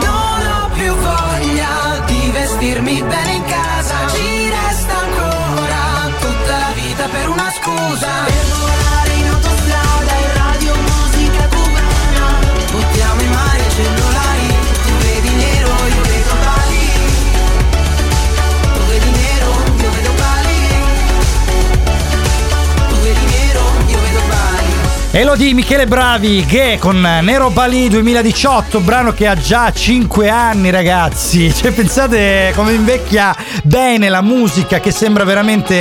Non ho più voglia di vestirmi bene in casa. Ci resta ancora tutta la vita per una scusa Elodie Michele Bravi che con Nero Bali 2018, brano che ha già 5 anni ragazzi. Cioè pensate come invecchia bene la musica che sembra veramente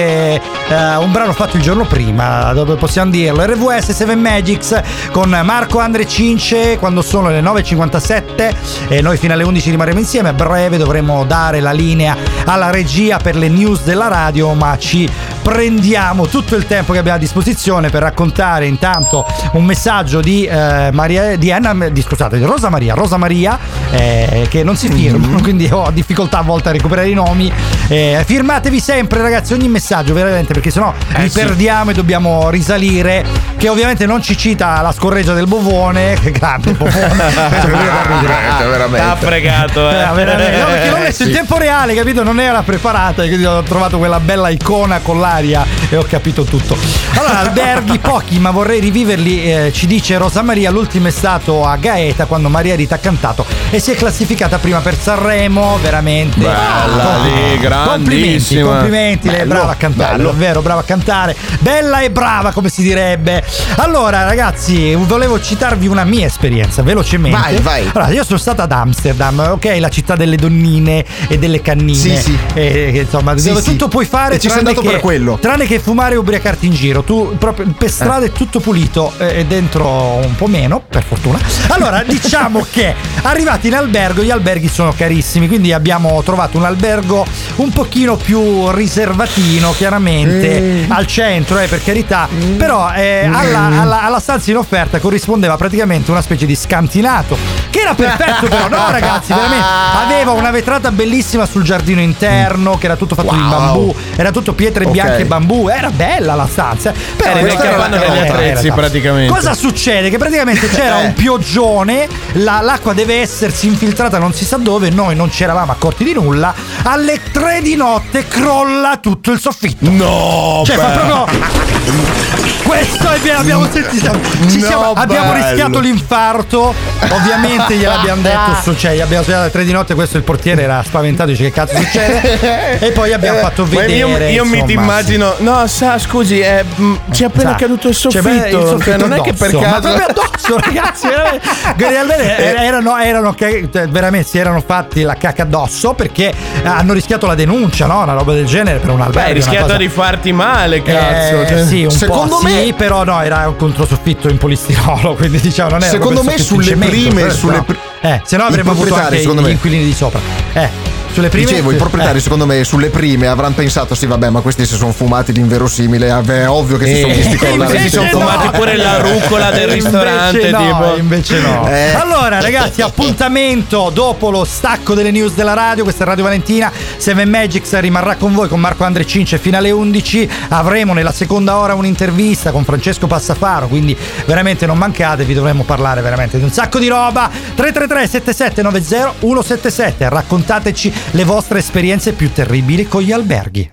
eh, un brano fatto il giorno prima, dove possiamo dirlo. RVS 7 Magics con Marco Andre Cince quando sono le 9.57 e noi fino alle 11 rimarremo insieme. A breve dovremo dare la linea alla regia per le news della radio, ma ci prendiamo tutto il tempo che abbiamo a disposizione per raccontare intanto un messaggio di eh, Maria di Anna di, scusate di Rosa Maria. Rosa Maria eh, che non si firma quindi ho difficoltà a volte a recuperare i nomi. Eh, firmatevi sempre ragazzi ogni messaggio veramente perché sennò vi sì. perdiamo e dobbiamo risalire che ovviamente non ci cita la scorreggia del bovone che grande bovone Veramente, veramente. T'ha fregato, eh. Eh, veramente. No, perché l'ho messo in sì. tempo reale, capito? Non era preparata, e quindi ho trovato quella bella icona con l'aria e ho capito tutto. Allora, alberghi pochi, ma vorrei riviverli, eh, ci dice Rosa Maria. L'ultimo è stato a Gaeta quando Maria Rita ha cantato e si è classificata prima per Sanremo, veramente. Bella lì, Complimenti, grandissima. complimenti, lei è brava a cantare, bello. davvero brava a cantare. Bella e brava, come si direbbe. Allora, ragazzi, volevo citarvi una mia esperienza velocemente. Vai, vai. Allora, io sono stata ad Amsterdam, ok, la città delle donnine e delle cannine. Sì, sì. E, insomma, Sì, dove sì. tutto puoi fare E ci sei andato che, per quello. Tranne che fumare e ubriacarti in giro. Tu proprio per strada è tutto pulito eh, e dentro un po' meno, per fortuna. Allora, diciamo che arrivati in albergo, gli alberghi sono carissimi, quindi abbiamo trovato un albergo un pochino più riservatino, chiaramente, al centro, eh, per carità, però eh, alla, alla- alla stanza in offerta corrispondeva praticamente una specie di scantinato, che era perfetto però, no ragazzi, veramente, aveva una vetrata bellissima sul giardino interno, che era tutto fatto di Wow. bambù, era tutto pietre Ok. bianche e bambù, era bella la stanza. eh. Però Era in capanno era- degli era- attrezzi, praticamente. Cosa succede? Che praticamente c'era un pioggione, la- l'acqua deve essersi infiltrata non si sa dove, noi non ci eravamo accorti di nulla. Alle tre di notte crolla tutto il soffitto. No, Cioè, fa beh. proprio. Questo è bien, abbiamo sentito. Ci No, siamo- abbiamo bello. rischiato l'infarto. Ovviamente gliel'abbiamo detto. su- Cioè, abbiamo svegliato alle tre di notte. Questo il portiere era spaventato. Dice: Che cazzo succede? e poi abbiamo fatto Ma vedere. io, io mi insomma, ti immagino. No, sa, scusi, eh, mh, ci è appena Sa, caduto il cioè, soffitto. beh, il soffitto cioè, non è che per addosso, caso. Ma proprio addosso, ragazzi. Eh. erano, erano cioè, veramente si erano fatti la cacca addosso perché hanno rischiato la denuncia, no? Una roba del genere per un albergo. Beh, hai rischiato di farti male, cazzo. Eh, cioè. sì, un Secondo po' me- sì, però no, era un controsoffitto in polistirolo, quindi diciamo non era Secondo me sulle cemento, prime, sulle no. pri- Eh, se no avremmo avuto anche secondo gli me. inquilini di sopra. Eh, sulle prime Dicevo, i proprietari, eh. secondo me, sulle prime avranno pensato: sì, vabbè, ma questi si sono fumati l'inverosimile. È ovvio che si sono Eh, visti crollare. si sono Invece no. fumati pure la rucola del Invece ristorante. no, tipo. invece no. Eh. Allora, ragazzi, appuntamento dopo lo stacco delle news della radio. Questa è Radio Valentina. Seven Magics rimarrà con voi con Marco Andre Cince fino alle 11. Avremo nella seconda ora un'intervista con Francesco Passafaro. Quindi, veramente non mancate, vi dovremo parlare veramente di un sacco di roba. 333 7790 177. Raccontateci le vostre esperienze più terribili con gli alberghi.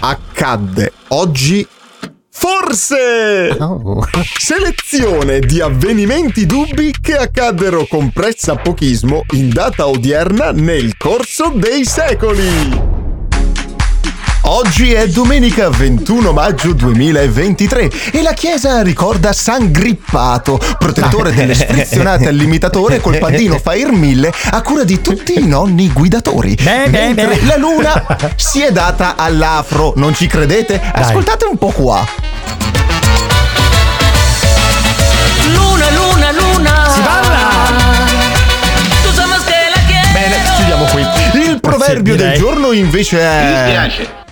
Accadde oggi. Forse! Selezione di avvenimenti dubbi che accaddero con pressapochismo in data odierna nel corso dei secoli. Oggi è domenica 21 maggio 2023 e la chiesa ricorda San Grippato, protettore delle sfrizionate al limitatore col pandino Fire 1000 a cura di tutti i nonni guidatori. Beh, beh, beh. la luna si è data all'afro, non ci credete? Ascoltate un po' qua. Luna, luna, luna. Si balla! Bene, chiudiamo qui. Il proverbio del giorno invece Mi è...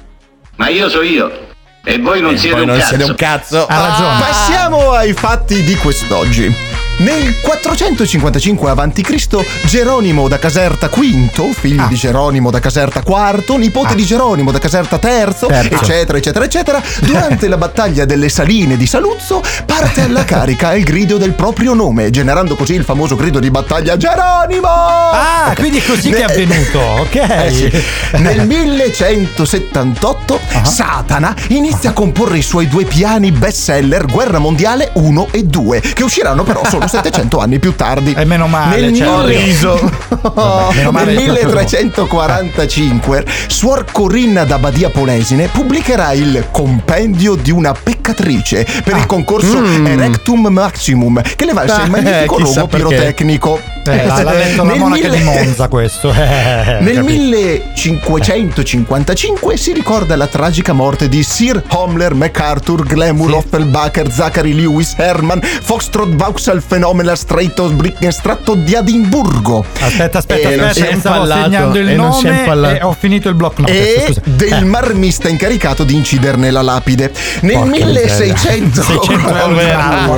ma io so io. E voi non siete Poi un non cazzo. siete un cazzo. Ha ragione. Passiamo ai fatti di quest'oggi. Nel 455 a.C. Geronimo da Caserta V, figlio Ah. di Geronimo da Caserta IV, nipote di Geronimo da Caserta III, Terzo. eccetera, eccetera, eccetera, durante la battaglia delle Saline di Saluzzo parte alla carica il grido del proprio nome, generando così il famoso grido di battaglia Geronimo! Ah, quindi è così che è Ne- avvenuto, ok. Eh sì. Nel 1178 Ah. Satana inizia a comporre i suoi due piani bestseller Guerra Mondiale 1 e 2, che usciranno però solo solo 700 anni più tardi. E meno male, Nel, cioè, mille- riso. Vabbè, meno male nel che proprio- 1345 Suor Corinna da Badia Polesine pubblicherà il Compendio di una peccatrice per il concorso Mm. Erectum Maximum che le valse il Ah, magnifico eh, pirotecnico. Eh, l'ha letto la Nel monaca mille- di Monza questo. Eh, Nel capito. 1555 si ricorda la tragica morte di Sir Homer MacArthur, Glamour, Offenbacher, Zachary Lewis, Herman, Foxtrot, Vauxhall, Phenomenal, Stratos, Brickenstratto di Adimburgo. Aspetta, aspetta, E non si aspetta, è stavo impallato, segnando il e non si è nome impallato. e ho finito il block notes. e scusa. del Eh. marmista incaricato di inciderne la lapide. Nel Porca 1600 600 euro di bravo.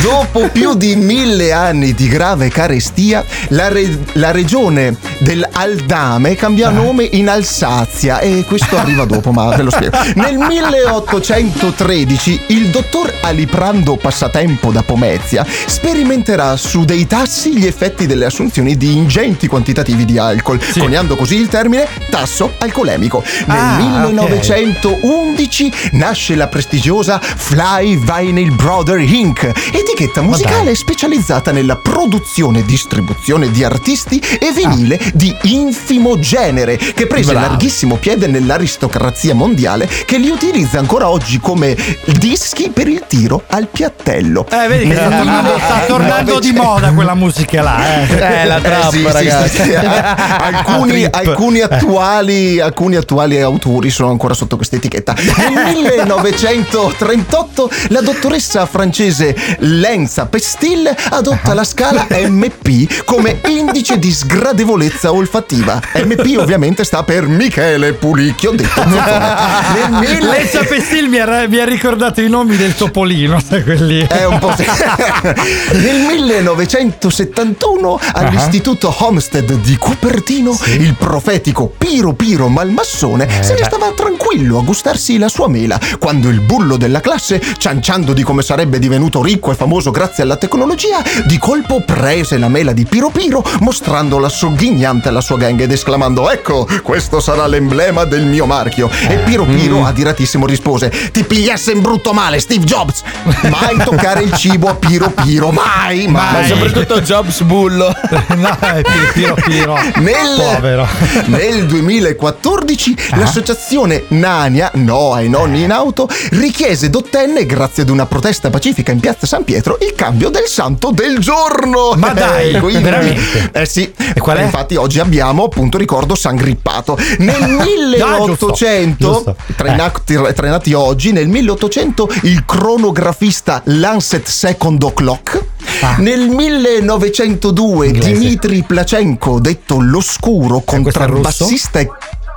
Dopo più di mille anni di grave carestia, la, re- la regione dell'Aldame cambia nome in Alsazia e questo arriva dopo, ma ve lo spiego. Nel 1813 il dottor Aliprando Passatempo da Pomezia sperimenterà su dei tassi gli effetti delle assunzioni di ingenti quantitativi di alcol, coniando così il termine tasso alcolemico. Nel Ah, 1911 nasce la prestigiosa Fly Vinyl Brother Inc., etichetta musicale specializzata nella produzione e distribuzione di artisti e vinile di infimo genere, che prese Bravo. larghissimo piede nell'aristocrazia mondiale che li utilizza ancora oggi come dischi per il tiro al piattello. Eh, vedi che sta tornando, sta tornando di moda quella musica là. Eh. Eh, la trappa, sì, sì, ragazzi. sì, sì. alcuni, alcuni attuali, alcuni attuali autori sono ancora sotto questa etichetta. Nel 1938 la dottoressa francese Lenza Pestil adotta la scala MP come indice di sgradevolezza olfattiva. MP ovviamente sta per Michele Pulicchio, detto Lezza Pestil mi ha, mi ha ricordato i nomi del topolino, sai quelli. È un po' sì. Nel 1971 all'istituto Homestead di Cupertino il profetico Piro Piro Malmassone se ne stava tranquillo a gustarsi la sua mela quando il bullo della classe, cianciando di come sarebbe divenuto ricco e famoso grazie alla tecnologia, di colpo prese la mela di Piro Piro mostrandola sogghignante alla sua gang ed esclamando ecco questo sarà l'emblema del mio marchio. E Piro Piro adiratissimo rispose ti pigliasse in brutto male Steve Jobs. Mai toccare il cibo a Piro Piro mai Ma mai soprattutto Jobs Bullo. no, è Piro Piro. nel, Povero. nel 2014 l'associazione Nania, No ai nonni in auto, richiese ed ottenne, grazie ad una protesta pacifica in piazza San Pietro, il cambio del santo del giorno. Ma dai, Eh, quindi- veramente? Eh sì. E qual è? Infatti oggi abbiamo appunto ricordo San Grippato. Nel Ah, giusto, 1800, giusto. tra, Eh. i nati, tra i nati oggi, nel 1800 il cronografista Lancet Second O'Clock. Ah. Nel 1902 Inglese. Dimitri Plachenko, detto l'oscuro contrabbassista e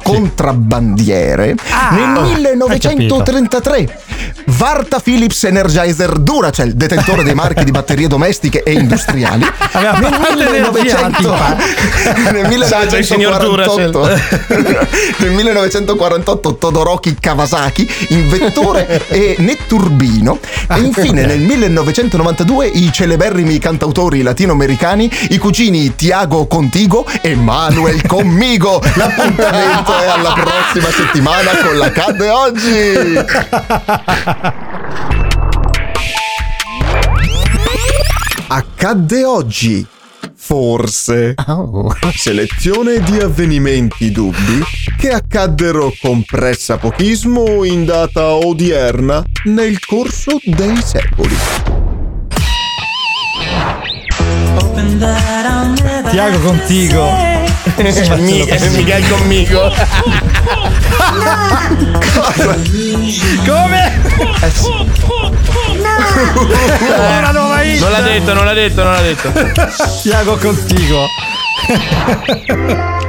contrabbandiere, Ah, nel hai 1933 Varta Philips Energizer Duracell, detentore dei marchi di batterie domestiche e industriali, Aveva nel fatto energia, 1900 nel Saggio il signor 1948 nel 1948 Todoroki Kawasaki, invettore e netturbino. E infine nel 1992 i celeberrimi cantautori latinoamericani, i cugini Tiago Contigo e Manuel Conmigo. L'appuntamento è alla prossima settimana con la Cadde oggi. Accadde oggi. Forse. Selezione di avvenimenti dubbi che accaddero con pressapochismo in data odierna nel corso dei secoli. Tiago Contigo. Mi- eh, Miguel conmigo. Come? Una nuova hit. Non l'ha detto, non l'ha detto, non l'ha detto. Tiago Contigo.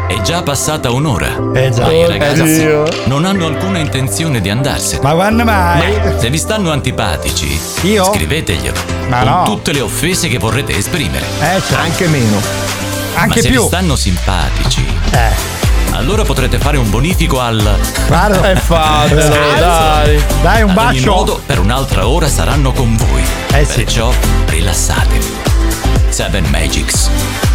È già passata un'ora. Eh già. Ma i Oh, ragazzi Dio. non hanno alcuna intenzione di andarsene. Ma quando mai? Se vi stanno antipatici, Io? scriveteglielo. Ma con no. tutte le offese che vorrete esprimere. Eh, cioè, Anche meno. Anche Ma se più. vi stanno simpatici, Eh, allora potrete fare un bonifico al. guarda. E fatelo, dai. Dai un Ad ogni bacio. modo, per un'altra ora saranno con voi. Eh sì. Perciò rilassatevi. Seven Magics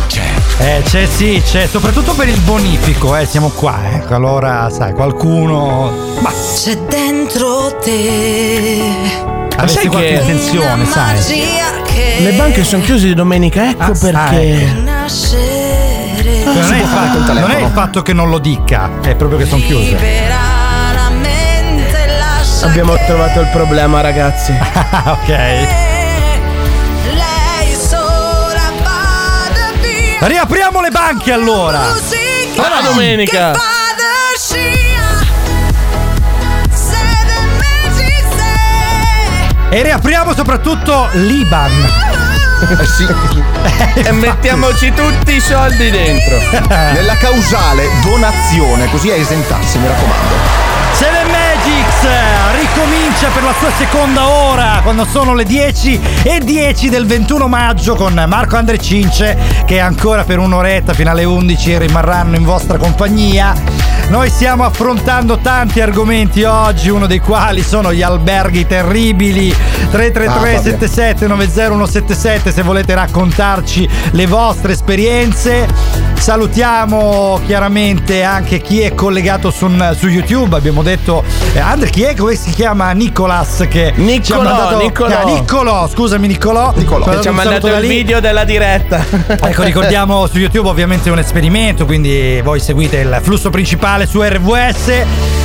c'è. Eh, c'è sì, c'è, soprattutto per il bonifico, eh, siamo qua, ecco, allora, sai, qualcuno... Ma, C'è dentro te avesse sai qualche che- intenzione, sai. Le banche sono chiuse di domenica, ecco Ah, perché. Non è, il fatto, non è il fatto che non lo dica, è proprio che sono chiuse. Abbiamo trovato il problema, ragazzi. ok. Riapriamo le banche allora. Buona domenica. E riapriamo soprattutto l'Iban. e mettiamoci tutti i soldi dentro. Nella causale donazione, così a esentarsi, mi raccomando. Seven Magics eh, ricomincia per la sua seconda ora quando sono le 10 e 10 del 21 maggio con Marco Andre Cince che ancora per un'oretta fino alle 11 rimarranno in vostra compagnia. Noi stiamo affrontando tanti argomenti oggi, uno dei quali sono gli alberghi terribili. 333 77 90177 se volete raccontarci le vostre esperienze. Salutiamo chiaramente anche chi è collegato su, su YouTube. Abbiamo detto, eh, Andre, chi è? Come si chiama? Nicolas che ci ha Niccolò, mandato. Niccolò. Ah, Niccolò, scusami Niccolò. Niccolò. Che ci ha mandato il video della diretta. Ecco, ricordiamo su YouTube ovviamente è un esperimento, quindi voi seguite il flusso principale su RVS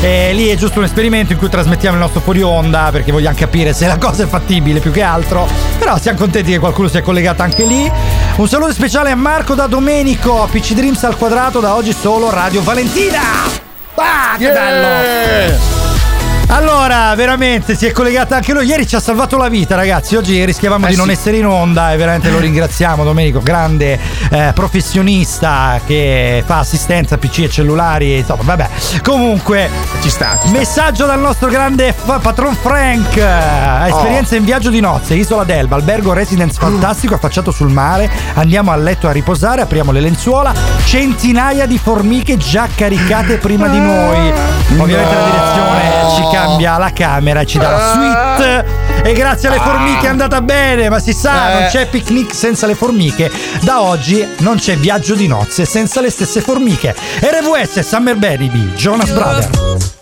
e lì è giusto un esperimento in cui trasmettiamo il nostro fuori onda perché vogliamo capire se la cosa è fattibile più che altro. Però siamo contenti che qualcuno sia collegato anche lì. Un saluto speciale a Marco da Domenico, PC Dreams al quadrato, da oggi solo Radio Valentina. Ah, che bello! Allora, veramente si è collegata anche lui. Ieri ci ha salvato la vita, ragazzi. Oggi rischiavamo Eh di sì. non essere in onda e veramente lo ringraziamo. Domenico, grande eh, professionista che fa assistenza PC e cellulari. Insomma, vabbè. Comunque, ci sta. Messaggio dal nostro grande fa- patron Frank. Esperienza in viaggio di nozze, Isola d'Elba, albergo residence fantastico affacciato sul mare. Andiamo a letto a riposare, apriamo le lenzuola. Centinaia di formiche già caricate prima di noi. Ovviamente la direzione ci cambia la camera e ci dà la suite. E grazie alle formiche è andata bene, ma si sa, non c'è picnic senza le formiche. Da oggi non c'è viaggio di nozze senza le stesse formiche. RVS Summer Baby, Jonas Brother.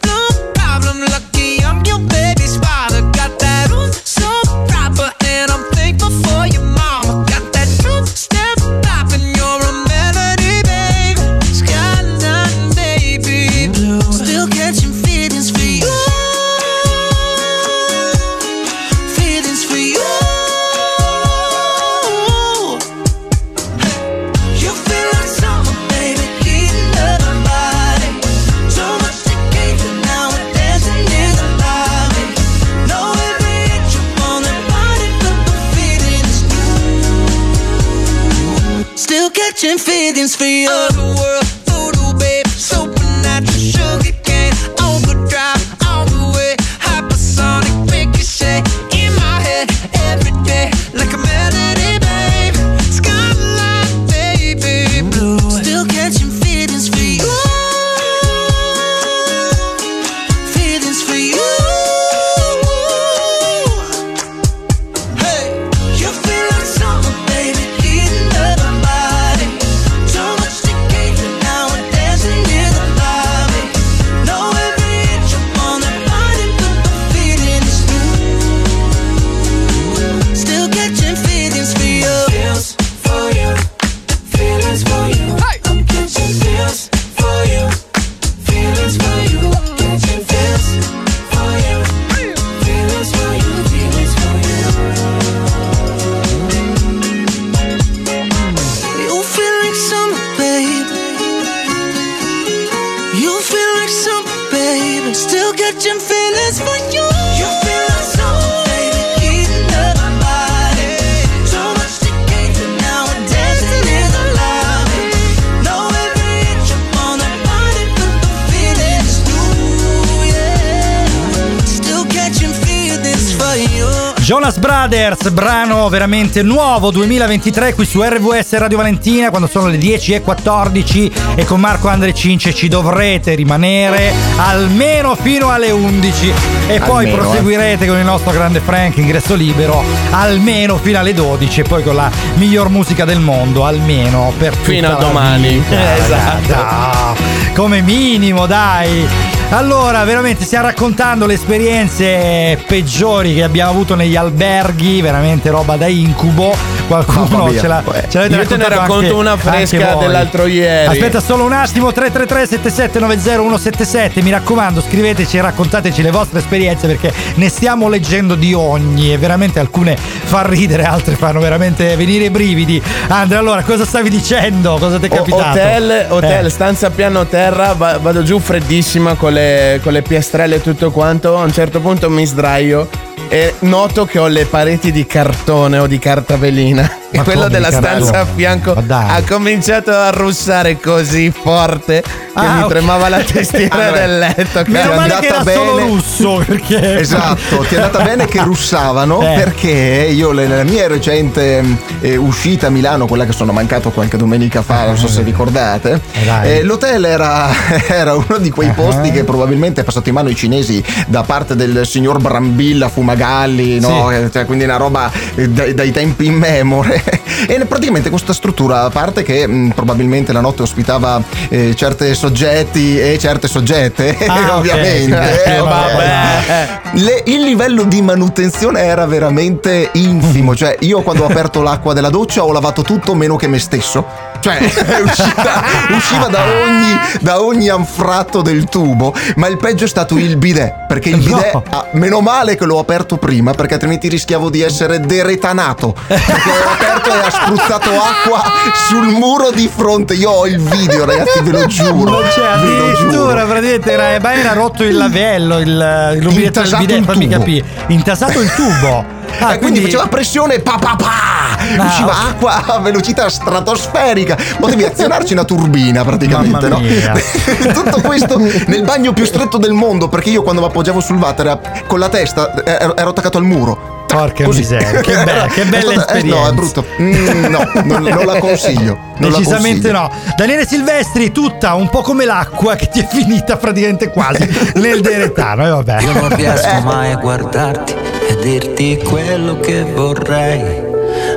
Veramente nuovo 2023 qui su RVS Radio Valentina quando sono le 10.14 e con Marco Andre Cince ci dovrete rimanere almeno fino alle 11 e poi Almeno, proseguirete con il nostro grande Frank ingresso libero almeno fino alle 12 e poi con la miglior musica del mondo almeno per Fino a la domani. vita. Esatto. Come minimo dai Allora, veramente stiamo raccontando le esperienze peggiori che abbiamo avuto negli alberghi, veramente roba da incubo. Qualcuno ce, l'ha, ce l'avete io te ne racconto anche- una fresca dell'altro ieri. Aspetta solo un attimo, 333 7790 177. Mi raccomando, scriveteci e raccontateci le vostre esperienze perché ne stiamo leggendo di ogni e veramente alcune fanno ridere, altre fanno veramente venire i brividi. Andrea, allora, cosa stavi dicendo? Cosa ti è capitato? Hotel, hotel Eh. stanza piano terra, va- vado giù freddissima con le, con le piastrelle e tutto quanto. A un certo punto mi sdraio e noto che ho le pareti di cartone o di carta velina. E quello della stanza a fianco ha cominciato a russare così forte che Ah, mi ok. tremava la tastiera Allora, del letto. Meno cara. male che era solo russo perché Esatto, ti è andata bene che russavano Eh. perché io nella mia recente eh, uscita a Milano, quella che sono mancato qualche domenica fa, non so se ricordate, Eh, eh, l'hotel era, era uno di quei Ah. posti che probabilmente è passato in mano ai cinesi da parte del signor Brambilla Fumagalli, no? Sì. Eh, cioè, quindi una roba eh, dai, dai tempi in memore. E praticamente questa struttura, a parte che mh, probabilmente la notte ospitava eh, certi soggetti e certe soggette, Ah, ovviamente. Eh, eh, vabbè. le- il livello di manutenzione era veramente infimo. Cioè, io quando ho aperto l'acqua della doccia ho lavato tutto meno che me stesso. Cioè, è uscita- usciva da ogni, da ogni anfratto del tubo. Ma il peggio è stato il bidet. Perché il bidet, No. ah, meno male che l'ho aperto prima, perché altrimenti rischiavo di essere deretanato. Perché l'ho aperto e ha spruzzato acqua sul muro di fronte. Io ho il video, ragazzi, ve lo giuro. Non c'è addirittura, praticamente era, era rotto il lavello, il, il rubinetto del bidet, fammi capire. Intasato il tubo. Ah, e quindi, faceva pressione pa pa pa Ah, usciva acqua a velocità stratosferica potevi azionarci una turbina praticamente Mamma no? mia. tutto questo nel bagno più stretto del mondo perché io quando mi appoggiavo sul water era- con la testa eh, ero, ero attaccato al muro Porca Così. miseria, che, be- che È bella stata- eh, esperienza. no è brutto Mm, no non, non la consiglio non la Decisamente consiglio. no. Daniele Silvestri, tutta un po' come l'acqua che ti è finita praticamente quasi nel deretano. E vabbè. Io non riesco mai a guardarti e dirti quello che vorrei.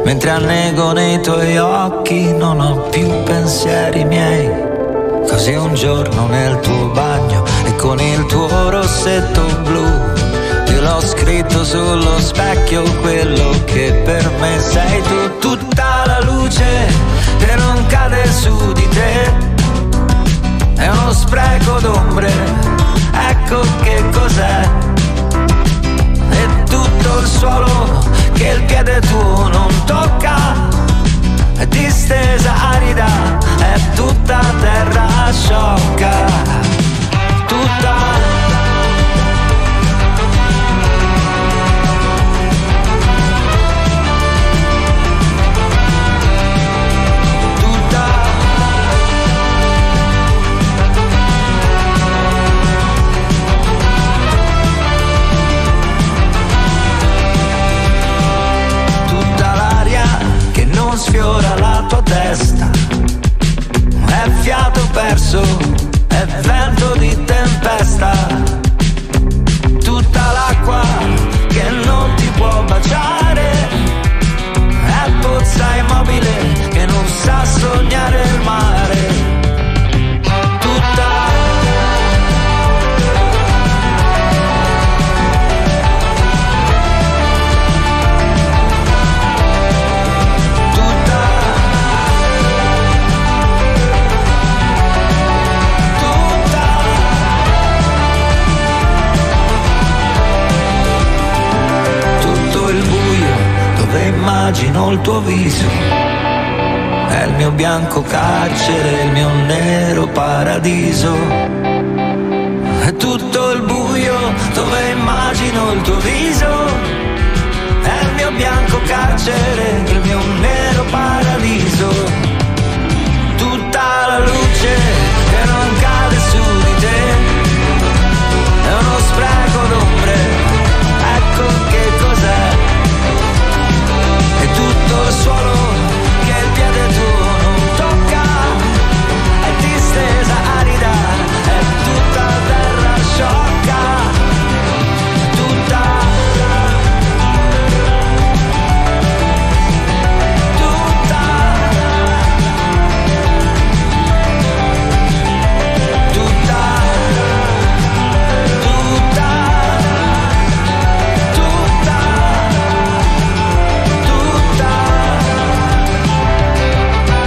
Mentre annego nei tuoi occhi non ho più pensieri miei. Così un giorno nel tuo bagno e con il tuo rossetto blu. Io l'ho scritto sullo specchio quello che per me sei tu. Tutta la luce che non cade su di te è uno spreco d'ombre, ecco che cos'è. E tutto il suolo che il piede tuo non tocca, distesa arida, è tutta terra sciocca. Sfiora la tua testa. È fiato perso, è vento di tempesta. Tutta l'acqua che non ti può baciare. È pozza immobile che non sa sognare il mare. Immagino il tuo viso. È il mio bianco carcere, il mio nero paradiso. È tutto il buio dove immagino il tuo viso. È il mio bianco carcere, il mio nero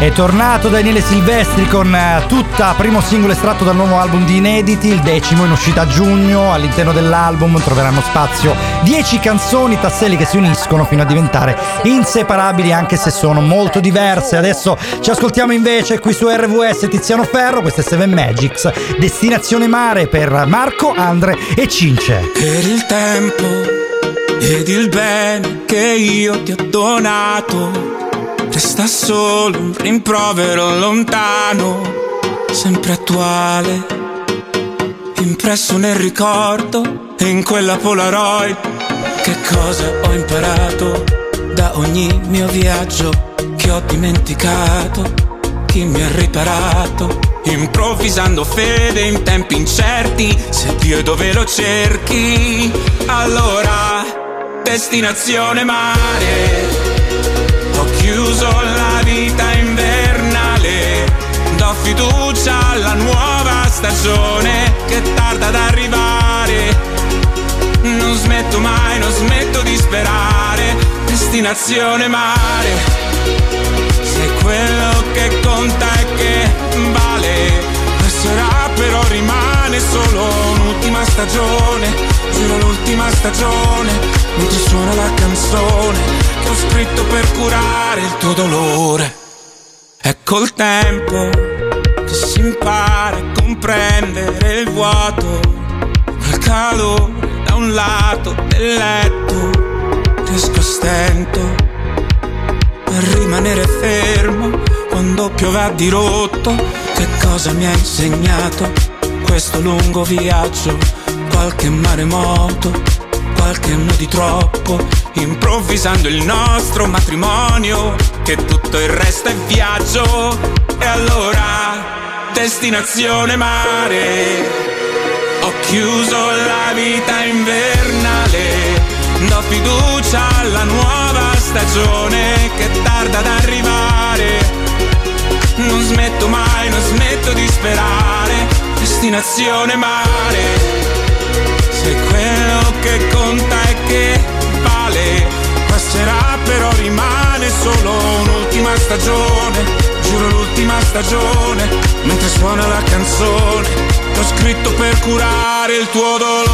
Tornato Daniele Silvestri con eh, tutta primo singolo estratto dal nuovo album di inediti, il decimo in uscita a giugno. All'interno dell'album troveranno spazio 10 canzoni, tasselli che si uniscono fino a diventare inseparabili anche se sono molto diverse. Adesso ci ascoltiamo invece qui su RVS Tiziano Ferro, questo è Seven Magics, Destinazione Mare per Marco, Andre e Cince. Per il tempo ed il bene che io ti ho donato, resta solo un rimprovero lontano, sempre attuale, impresso nel ricordo e in quella Polaroid. Che cosa ho imparato da ogni mio viaggio che ho dimenticato? Chi mi ha riparato? Improvvisando fede in tempi incerti, se Dio è dove lo cerchi, allora destinazione mare. Chiuso la vita invernale, do fiducia alla nuova stagione che tarda ad arrivare. Non smetto mai, non smetto di sperare, destinazione mare. Se quello che conta è che vale, passerà però rimane solo un'ultima stagione, giuro l'ultima stagione, mentre suona la canzone che ho scritto per curare il tuo dolore. È col tempo che si impara a comprendere il vuoto, quel calore da un lato del letto, riesco a stento a rimanere fermo quando piove a dirotto. Che cosa mi ha insegnato questo lungo viaggio? Qualche maremoto, qualche anno di troppo, improvvisando il nostro matrimonio, che tutto il resto è viaggio. E allora, destinazione mare. Ho chiuso la vita invernale, do fiducia alla nuova stagione che tarda ad arrivare. Non smetto mai, non smetto di sperare, destinazione mare. Se quello che conta è che vale, passerà però rimane solo un'ultima stagione, giuro l'ultima stagione, mentre suona la canzone, che ho scritto per curare il tuo dolore.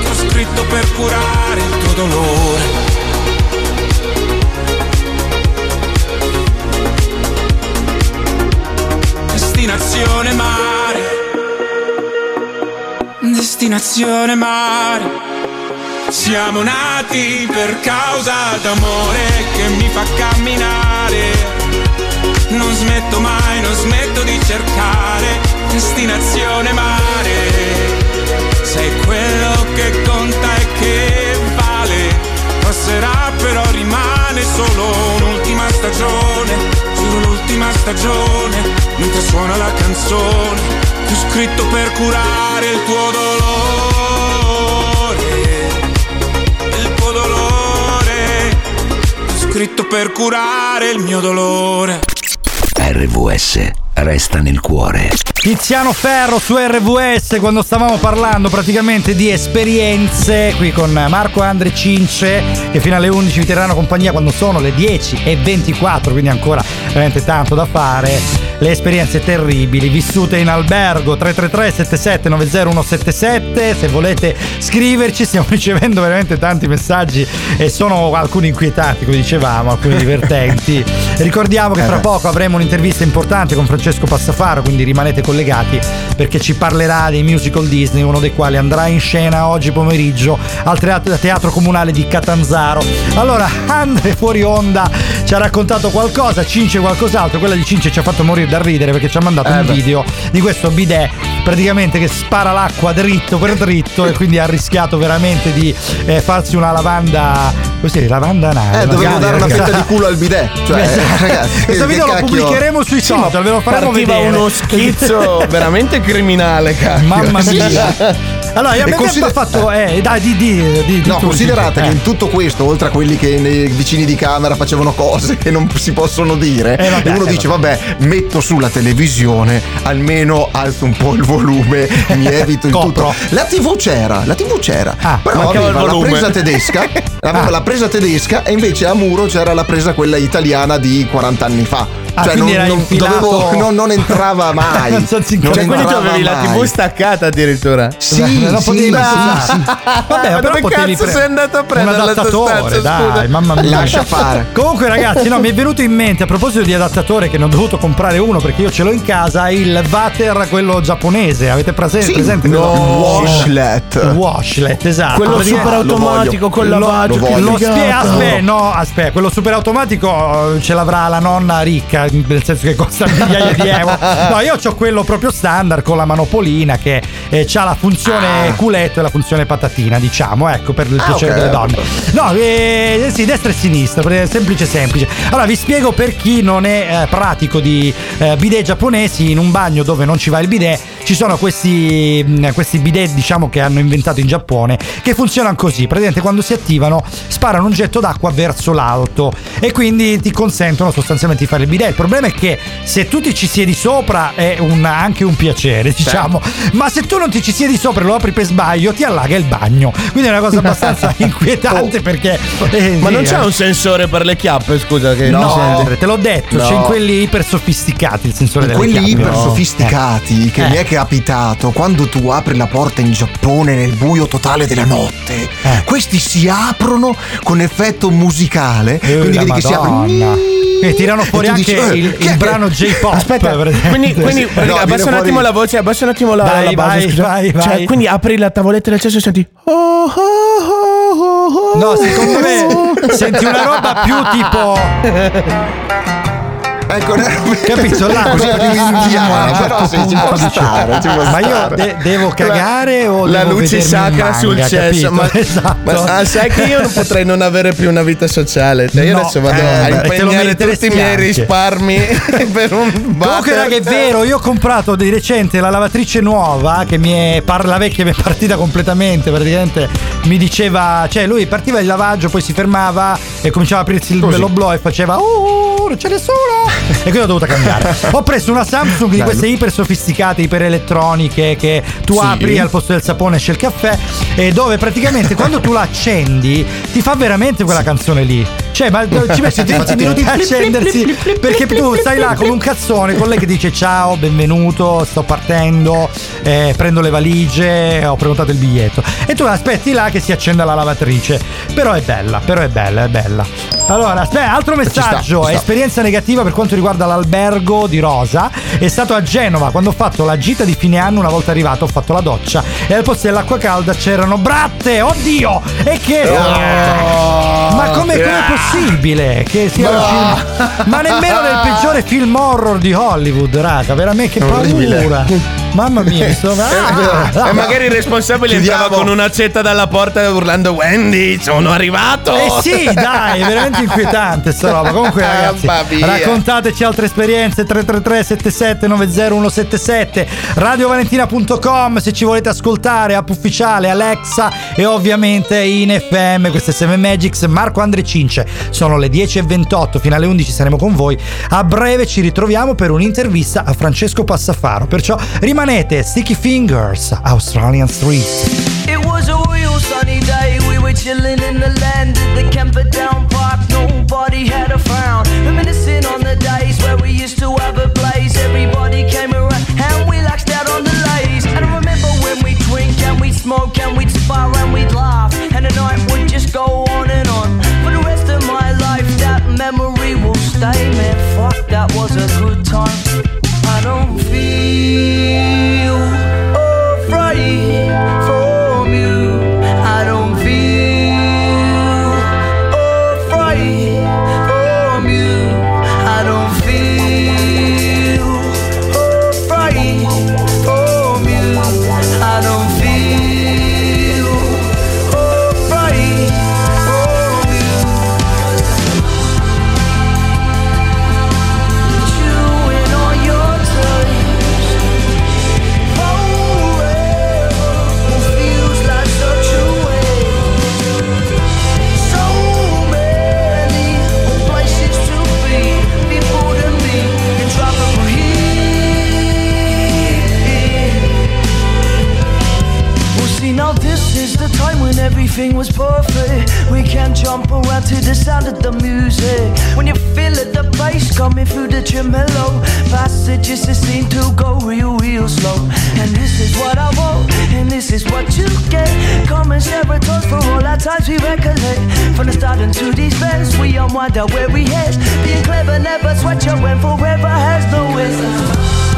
Che ho scritto per curare il tuo dolore. Destinazione mare. Destinazione mare. Siamo nati per causa d'amore che mi fa camminare. Non smetto mai, non smetto di cercare. Destinazione mare. Sei quello che conta e che vale. Passerà però rimane solo un'ultima stagione. Stagione. Mentre suona la canzone. Che ho scritto per curare il tuo dolore. Il tuo dolore. Ho scritto per curare il mio dolore. RVS resta nel cuore. Tiziano Ferro su RVS quando stavamo parlando praticamente di esperienze qui con Marco Andre Cince che fino alle 11 vi terranno compagnia quando sono le 10 e 24 quindi ancora veramente tanto da fare le esperienze terribili vissute in albergo 333 77 90 177 se volete scriverci stiamo ricevendo veramente tanti messaggi e sono alcuni inquietanti come dicevamo alcuni divertenti. Ricordiamo che fra poco avremo un'intervista importante con Francesco Passafaro quindi rimanete collegati perché ci parlerà dei musical Disney uno dei quali andrà in scena oggi pomeriggio al teatro, teatro comunale di Catanzaro. Allora Andre fuori onda ci ha raccontato qualcosa Cince qualcos'altro quella di Cince ci ha fatto morire da ridere perché ci ha mandato Eh un beh. video di questo bidet praticamente che spara l'acqua dritto per dritto e quindi ha rischiato veramente di eh, farsi una lavanda così lavanda anale Eh, dovevo dare una perché- fetta di culo al bidet. Cioè, Esatto. ragazzi, questo video lo cacchio- pubblicheremo sui Sì, social ve lo faremo partiva vedere uno schizzo veramente criminale, cacchio. Mamma mia. Allora, E consider- fatto. Eh, dai, di, di, di, di No, tu, considerate che eh. in tutto questo, oltre a quelli che nei vicini di camera facevano cose che non si possono dire, Eh, vabbè, e uno eh, dice: vabbè. metto sulla televisione, almeno alzo un po' il volume, mi evito il tutto. La TV c'era, la TV c'era, però mancava il aveva la presa tedesca, aveva Ah. la presa tedesca, e invece a muro c'era la presa quella italiana di 40 anni fa. Ah, cioè, quindi non, era non- dovevo- non- non entrava mai. Non so, Cioè, quindi tu avevi la mai. TV staccata addirittura. Sì, non sì, potevi sì, sì. Vabbè, però dove potevi cazzo pre- sei andato a prendere un la adattatore, sostanza, dai, scusa? mamma mia. Lascia fare. Comunque, ragazzi, no, mi è venuto in mente a proposito di adattatore che ne ho dovuto comprare uno perché io ce l'ho in casa, il Vater, quello giapponese. Avete prese- Sì, presente? no, quello? washlet. Washlet, esatto. Quello Praticamente- super automatico con lavaggio. lo. Lo spie- aspetta, no, aspetta, quello super automatico eh, ce l'avrà la nonna ricca, nel senso che costa migliaia di euro. No, io ho quello proprio standard con la manopolina che ha la funzione culetto e la funzione patatina, diciamo, ecco, per il Ah, piacere ok. delle donne. No, eh, sì, destra e sinistra, semplice semplice. Allora, vi spiego per chi non è eh, pratico di eh, bidet giapponesi, in un bagno dove non ci va il bidet, ci sono questi, mh, questi bidet, diciamo, che hanno inventato in Giappone, che funzionano così. Praticamente quando si attivano sparano un getto d'acqua verso l'alto e quindi ti consentono sostanzialmente di fare il bidet. Il problema è che se tu ti ci siedi sopra è un- anche un piacere, diciamo, ma se tu non ti ci siedi sopra e lo apri per sbaglio ti allaga il bagno. Quindi è una cosa abbastanza inquietante perché... eh, Ma sì, non c'è eh. un sensore per le chiappe, scusa, che No, sente? te l'ho detto, No. c'è in quelli iper sofisticati il sensore delle quelli chiappe. iper No. sofisticati che Eh. mi è capitato quando tu apri la porta in Giappone nel buio totale della notte Eh. questi si aprono con effetto musicale Eh, quindi la vedi che si Madonna. apre E tirano fuori tu anche dici, eh, il, il brano J-pop. Aspetta, quindi, quindi No, abbassa un fuori- attimo la voce, abbassa un attimo la, Dai, la base. vai, scusa. vai, Cioè, vai. quindi apri la tavoletta del cesso e senti. Oh, oh, oh, oh, oh. No, secondo me senti una roba più tipo. ecco Capito? Là, così più indiana però sì, ci può stare ci può Ma io de- devo cagare o La luce sacra il sul manga, cesso. Ma, esatto. ma ah, sai che io non potrei non avere più una vita sociale. Cioè, io No, adesso vado eh, a impegnare tutti i miei risparmi per un Comunque, water. raga, è vero, io ho comprato di recente la lavatrice nuova che mi è par- la vecchia mi è partita completamente. Praticamente mi diceva, cioè, lui partiva il lavaggio, poi si fermava e cominciava a aprirsi il bello e faceva, uh, non c'è nessuno. E quindi ho dovuto cambiare. ho preso una Samsung di queste iper sofisticate, iper elettroniche che tu Sì. apri al posto del sapone esce il caffè e dove praticamente quando tu la accendi ti fa veramente quella canzone lì. Cioè, ma ci metti 20 minuti a accendersi perché tu stai là come un cazzone con lei che dice ciao, benvenuto, sto partendo, eh, prendo le valigie, ho prenotato il biglietto. E tu aspetti là che si accenda la lavatrice. Però è bella, però è bella, è bella. Allora, aspetta, altro messaggio, sta. esperienza negativa per quanto riguarda l'albergo di Rosa. È stato a Genova quando ho fatto la gita di fine anno, una volta arrivato ho fatto la doccia e al posto dell'acqua calda c'erano bratte, oddio! E che... Ma come è possibile che sia un film? Ma nemmeno nel peggiore film horror di Hollywood, raga, veramente che Orribile. paura. Mamma mia, mi sto... Ah, E magari il responsabile Chiudiamo. entrava con un'accetta dalla porta urlando Wendy, sono arrivato! Eh sì, dai, è veramente inquietante sta roba. Comunque, ragazzi, raccontateci altre esperienze. 333 77 90177 radiovalentina.com se ci volete ascoltare, app ufficiale, Alexa e ovviamente in FM. Queste 7 Magics, Marco Andre Cince. Sono le 10.28, fino alle 11 saremo con voi. A breve ci ritroviamo per un'intervista a Francesco Passafaro. Perciò rimanete Sticky Fingers, Australian Street. It was a real sunny day. We were chilling in the land at the Camperdown Park. Nobody had a frown. Reminiscing on the days where we used to have a blaze. Everybody came around and we laxed out on the lays. And I remember when we drink and we smoke and we'd spar and we'd laugh. And the night would just go on and on. Man. Fuck, that was a good time. I don't feel Now this is the time when everything was perfect. We can jump around to the sound of the music. When you feel it, the bass coming through the tremolo. Passages that seem to go real, real slow. And this is what I want, and this is what you get. Come and share with us for all our times we recollect. From the start until these bends, we unwind out where we head Being clever never sweat your when forever has no end.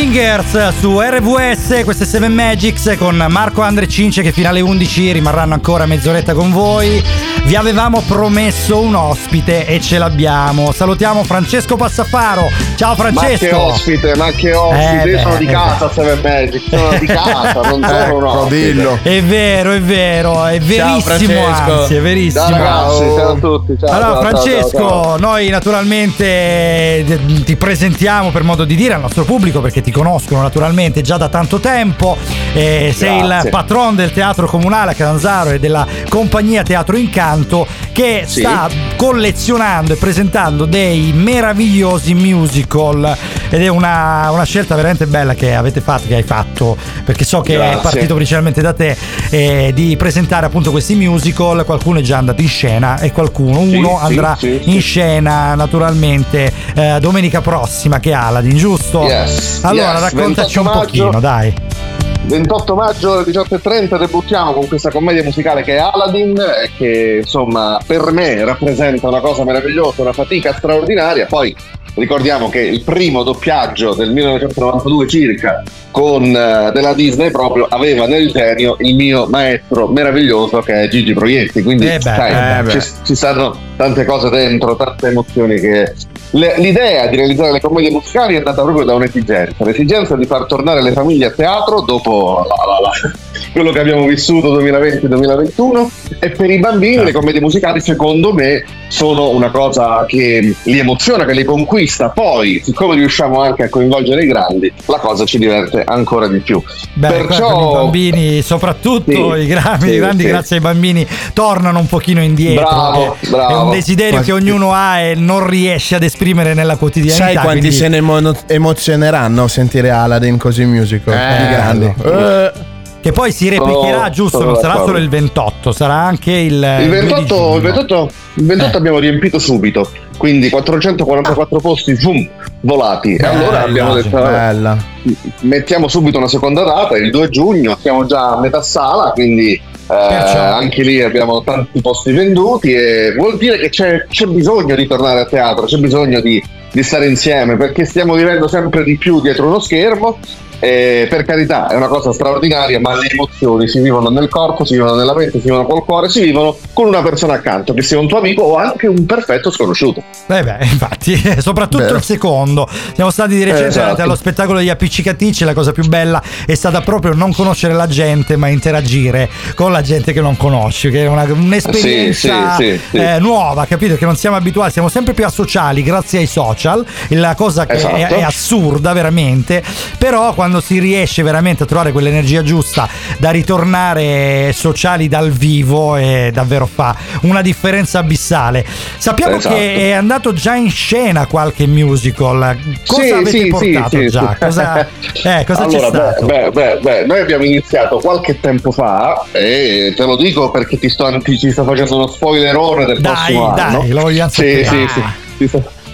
Fingers su RVS, queste 7 Magics con Marco Andre Cince che fino alle 11 rimarranno ancora mezz'oretta con voi. Vi avevamo promesso un ospite e ce l'abbiamo. Salutiamo Francesco Passafaro. Ciao Francesco. Ma che ospite, ma che ospite, Eh io sono beh, di eh casa, Seven Magic, sono di casa, non sono un ospite. È vero, è vero, è verissimo, Francesco. anzi, è verissimo. Ciao ragazzi, ciao a tutti. Ciao, allora, ciao, ciao, Francesco, ciao, ciao. noi naturalmente eh, ti presentiamo per modo di dire al nostro pubblico perché ti conoscono naturalmente già da tanto tempo. Eh, sei il patron del teatro comunale a Catanzaro e della compagnia Teatro Incanto che Sì. sta collezionando e presentando dei meravigliosi musical ed è una, una scelta veramente bella che avete fatto, che hai fatto, perché so che è Grazie. partito principalmente da te eh, di presentare appunto questi musical, qualcuno è già andato in scena e qualcuno, Sì, uno sì, andrà sì, in scena naturalmente eh, domenica prossima che è Aladdin, giusto? Yes, allora yes, raccontaci 28 un maggio. pochino, dai. 28 maggio alle 18.30 debuttiamo con questa commedia musicale che è Aladdin, eh, che insomma per me rappresenta una cosa meravigliosa, una fatica straordinaria. Poi ricordiamo che il primo doppiaggio del 1992 circa con eh, della Disney proprio aveva nel genio il mio maestro meraviglioso che è Gigi Proietti. Quindi Eh beh, sai, eh ci, ci stanno tante cose dentro, tante emozioni che l'idea di realizzare le commedie musicali è nata proprio da un'esigenza, l'esigenza di far tornare le famiglie a teatro dopo la- la- la- quello che abbiamo vissuto 2020-2021 e per i bambini le commedie musicali secondo me sono una cosa che li emoziona, che li conquista, poi siccome riusciamo anche a coinvolgere i grandi la cosa ci diverte ancora di più. Beh, Perciò i bambini, soprattutto Sì, i, grandi, sì, i grandi, sì. grazie ai bambini, tornano un pochino indietro. Bravo, È- È bravo. un desiderio che ognuno ha e non riesce ad esprimere nella quotidianità. Sai quanti quindi- se ne emo- emozioneranno a sentire Aladdin così musical? Eh, di grandi. Eh. Che poi si replicherà, Sono- giusto? Non sarà solo il 28, sarà anche il. Il 2 di 28, il giugno. 28, il 28 abbiamo riempito subito, quindi 444 posti zoom, volati. e allora abbiamo detto, Bella. mettiamo subito una seconda data, il 2 giugno, siamo già a metà sala, quindi eh, anche lì abbiamo tanti posti venduti e vuol dire che c'è, c'è bisogno di tornare a teatro, c'è bisogno di, di stare insieme perché stiamo vivendo sempre di più dietro uno schermo. E per carità è una cosa straordinaria, ma le emozioni si vivono nel corpo, si vivono nella mente, si vivono col cuore, si vivono con una persona accanto, che sia un tuo amico o anche un perfetto sconosciuto. Eh beh, infatti, soprattutto Vero. il secondo. Siamo stati di recente Esatto. allo spettacolo degli appiccicaticci. La cosa più bella è stata proprio non conoscere la gente, ma interagire con la gente che non conosci, che è una- un'esperienza Sì, sì, sì, sì. eh, nuova, capito? Che non siamo abituati, siamo sempre più asociali grazie ai social. La cosa che Esatto. è, è assurda, veramente. Però quando quando si riesce veramente a trovare quell'energia giusta da ritornare sociali dal vivo e davvero fa una differenza abissale. Sappiamo Esatto. che è andato già in scena qualche musical. Cosa Sì, avete sì, sì, portato sì, già? sì. Cosa, eh, cosa c'è allora, stato? Beh, beh, beh, noi abbiamo iniziato qualche tempo fa e te lo dico perché ti sto, anti- ci sto facendo uno spoilerone del Dai, prossimo dai, anno. lo vogliamo sì, sapere. sì, Ah. sì,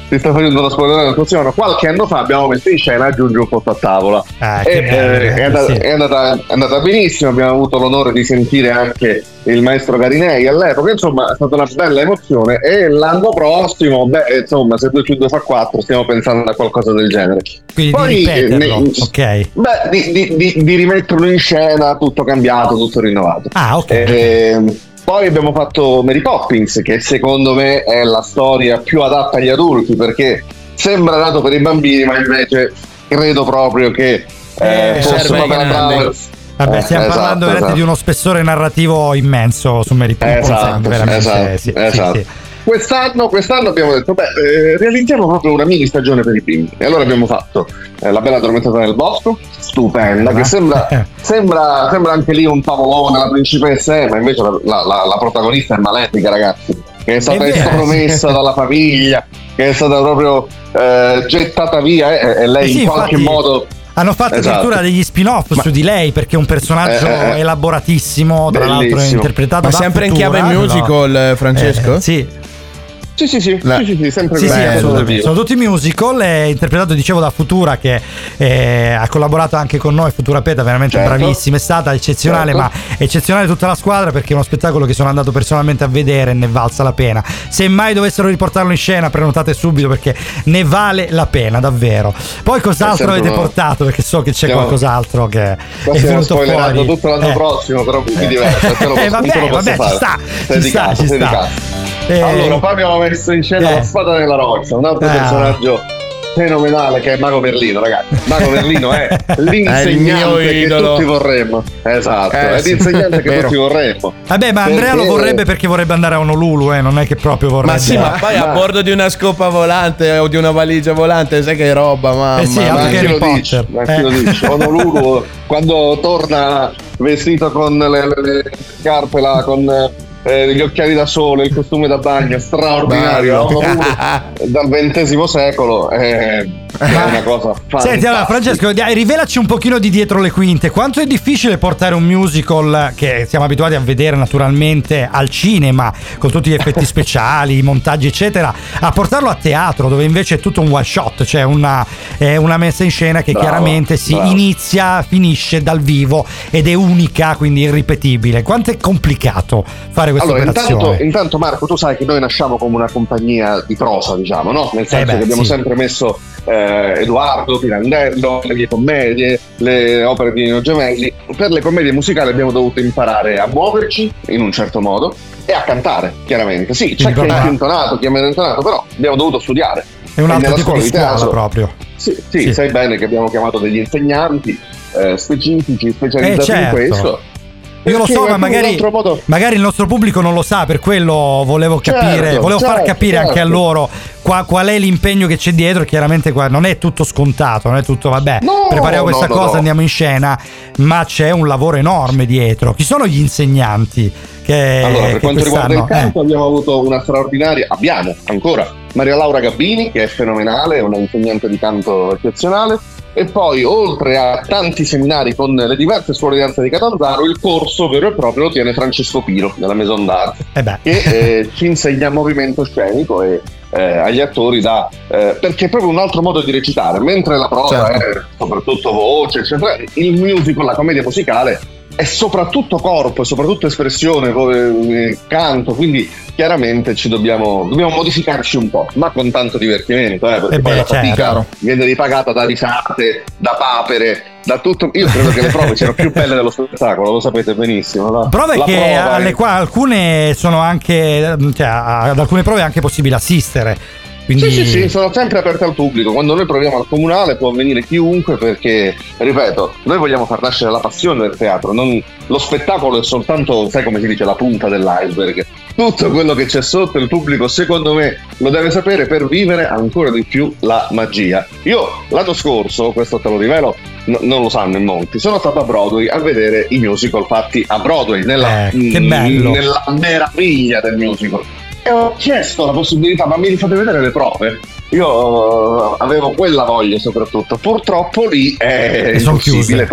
ti sto facendo uno spoilerone del prossimo anno. Qualche anno fa abbiamo messo in scena Aggiungi un posto a tavola. Ah, E, bello, eh, è, andata, sì. è andata- è andata benissimo, abbiamo avuto l'onore di sentire anche il maestro Garinei all'epoca, insomma è stata una bella emozione e l'anno prossimo, beh insomma se 2 più 2 fa 4 stiamo pensando a qualcosa del genere. Quindi Poi, di ripeterlo, eh, ne- ok. Beh, di, di- di- di rimetterlo in scena, tutto cambiato, tutto rinnovato. Ah, ok. Ehm, poi abbiamo fatto Mary Poppins, che secondo me è la storia più adatta agli adulti, perché sembra dato per i bambini, ma invece credo proprio che eh, Eh, fosse una bella Vabbè, Eh, stiamo esatto, parlando veramente esatto. di uno spessore narrativo immenso su Mary Poppins. Esatto, veramente, esatto, sì, sì, esatto. sì. Quest'anno, quest'anno abbiamo detto, beh, eh, realizziamo proprio una mini stagione per i bimbi. E allora abbiamo fatto eh, La bella addormentata nel bosco, stupenda, che sembra, sembra, sembra anche lì un tavolone, la principessa è, ma invece la, la- la- la protagonista è malefica, ragazzi, che è stata estromessa dalla famiglia, che è stata proprio eh, gettata via e, e lei Eh sì, in qualche infatti- modo... Hanno fatto Esatto. addirittura degli spin-off su di lei perché è un personaggio Eh, eh, eh. elaboratissimo, tra l'altro Bellissimo. interpretato Ma da sempre in Futura, chiave però- musical, eh, Francesco? Eh, sì. Sì, sì, sì, La- sì, sì, sì, sempre Sì, sì, assolutamente. sono tutti musical, è interpretato dicevo da Futura che eh, ha collaborato anche con noi, Futura Peta, veramente Certo. bravissima, è stata eccezionale, Certo. ma eccezionale tutta la squadra perché è uno spettacolo che sono andato personalmente a vedere e ne valsa la pena. Se mai dovessero riportarlo in scena, prenotate subito perché ne vale la pena, davvero. Poi cos'altro avete una- portato? Perché so che c'è Stiamo- qualcos'altro che è Qua stiamo venuto fuori. tutto l'anno Eh. prossimo, però diverte. te lo Eh, vabbè, vabbè, ci sta, ci sta, ci sta. Eh, Allora, poi abbiamo messo in scena Eh. la spada nella roccia, un altro Ah. personaggio fenomenale che è Mago Merlino, ragazzi. Mago Merlino è l'insegnante che idolo. tutti vorremmo. Esatto, Eh, è sì. l'insegnante che tutti vorremmo. Vabbè, ma Andrea lo Perché- vorrebbe perché vorrebbe andare a Honolulu, eh, non è che proprio vorrebbe. Ma sì, ma poi a Ma- bordo di una scopa volante o di una valigia volante, sai che roba, mamma. Eh sì, Ma che chi Harry lo dice? Potter. Ma chi lo Eh. dice? Honolulu quando torna vestito con le, le- le scarpe là, con eh, gli occhiali da sole, il costume da bagno straordinario dal XX secolo eh, è una cosa fantastica. Senti, allora, Francesco, dai, rivelaci un pochino di dietro le quinte. Quanto è difficile portare un musical che siamo abituati a vedere naturalmente al cinema, con tutti gli effetti speciali, i montaggi, eccetera, a portarlo a teatro, dove invece è tutto un one shot, cioè una, è una messa in scena che Bravo, chiaramente si bravo. inizia, finisce dal vivo ed è unica, quindi irripetibile. Quanto è complicato fare questa Allora, operazione? intanto, intanto, Marco, tu sai che noi nasciamo come una compagnia di prosa, diciamo, no? Nel senso beh, che abbiamo sì. sempre messo eh, Edoardo, Pirandello, le mie commedie, le opere di Nino Gemelli. Per le commedie musicali abbiamo dovuto imparare a muoverci in un certo modo e a cantare, chiaramente. Sì, c'è Quindi chi è intonato, chi è meno intonato, però abbiamo dovuto studiare. È un altro tipo di scuola scuola teatro- proprio. Sì, sì, Sì. sai bene che abbiamo chiamato degli insegnanti eh, specifici, specializzati Eh, certo. in questo. Io lo so, ma magari, magari il nostro pubblico non lo sa, per quello volevo capire, Certo, volevo far certo, capire anche a certo. loro qua- qual è l'impegno che c'è dietro. Chiaramente qua non è tutto scontato, non è tutto vabbè, No, prepariamo questa no, cosa, andiamo in scena, ma c'è un lavoro enorme dietro. Chi sono gli insegnanti? Che, Allora, per quanto riguarda il quest'anno- eh, canto, abbiamo avuto una straordinaria, abbiamo ancora Maria Laura Gabbini, che è fenomenale, è una insegnante di canto eccezionale. E poi, oltre a tanti seminari con le diverse scuole di danza di Catanzaro, il corso vero e proprio lo tiene Francesco Piro della Maison d'Arte, eh che eh, ci insegna movimento scenico e eh, agli attori da eh, perché è proprio un altro modo di recitare mentre la prosa Certo. è soprattutto voce eccetera il musical la commedia musicale è soprattutto corpo e soprattutto espressione eh, canto quindi chiaramente ci dobbiamo, dobbiamo modificarci un po' ma con tanto divertimento eh, perché Eh poi beh, la fatica certo. viene ripagata da risate da papere da tutto io credo che le prove siano più belle dello spettacolo lo sapete benissimo no? Prove La che prova alle è- qua alcune sono anche, cioè ad alcune prove è anche possibile assistere. Quindi... Sì, sì, sì, sono sempre aperte al pubblico. Quando noi proviamo al comunale può venire chiunque perché, ripeto, noi vogliamo far nascere la passione del teatro. non- Lo spettacolo è soltanto, sai come si dice, la punta dell'iceberg. Tutto quello che c'è sotto il pubblico, secondo me, lo deve sapere per vivere ancora di più la magia. Io l'anno scorso, questo te lo rivelo, no- non lo sanno in molti, sono stato a Broadway a vedere i musical fatti a Broadway, nella, Eh, nella meraviglia del musical. E ho chiesto la possibilità, ma mi fate vedere le prove? Io eh, avevo quella voglia soprattutto. Purtroppo lì è impossibile.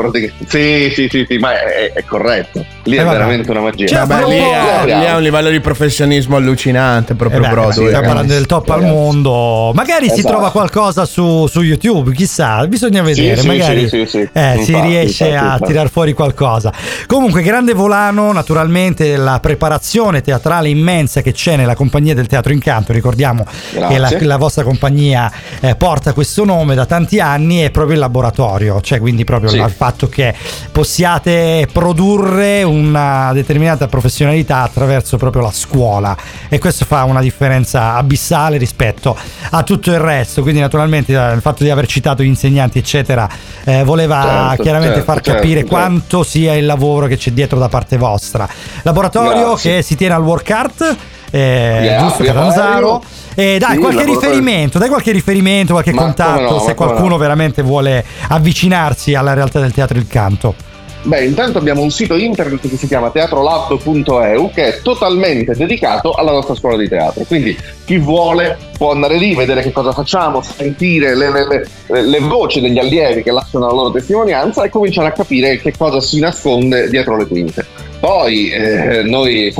Sì, sì, sì, sì, ma è, è corretto. Lì Eh, è veramente una magia. Vabbè, lì, è, lì è un livello di professionismo allucinante, proprio Eh Broadway. stiamo ragazzi. parlando del top al mondo. Magari si Esatto. trova qualcosa su, su YouTube, chissà, bisogna vedere. sì, magari sì, sì, sì. eh, si Infatti, riesce infatti, a tirar fuori qualcosa. Comunque, grande volano, naturalmente la preparazione teatrale immensa che c'è nella compagnia del Teatro Incanto. Ricordiamo che la, Grazie. la vostra compagnia eh, porta questo nome da tanti anni, è proprio il laboratorio, cioè quindi proprio Sì. il fatto che possiate produrre una determinata professionalità attraverso proprio la scuola. E questo fa una differenza abissale rispetto a tutto il resto. Quindi naturalmente eh, il fatto di aver citato gli insegnanti eccetera eh, voleva Certo, chiaramente certo, far certo, capire certo. quanto sia il lavoro che c'è dietro da parte vostra. Laboratorio Grazie. che si tiene al Work Art eh, Yeah, giusto yeah, Catanzaro? e dai Sì, qualche riferimento dai qualche riferimento qualche Ma contatto no, se qualcuno no. veramente vuole avvicinarsi alla realtà del teatro il canto Beh, intanto abbiamo un sito internet che si chiama teatrolab.eu che è totalmente dedicato alla nostra scuola di teatro. Quindi chi vuole può andare lì, vedere che cosa facciamo, sentire le, le- le- le voci degli allievi che lasciano la loro testimonianza e cominciare a capire che cosa si nasconde dietro le quinte. Poi eh, noi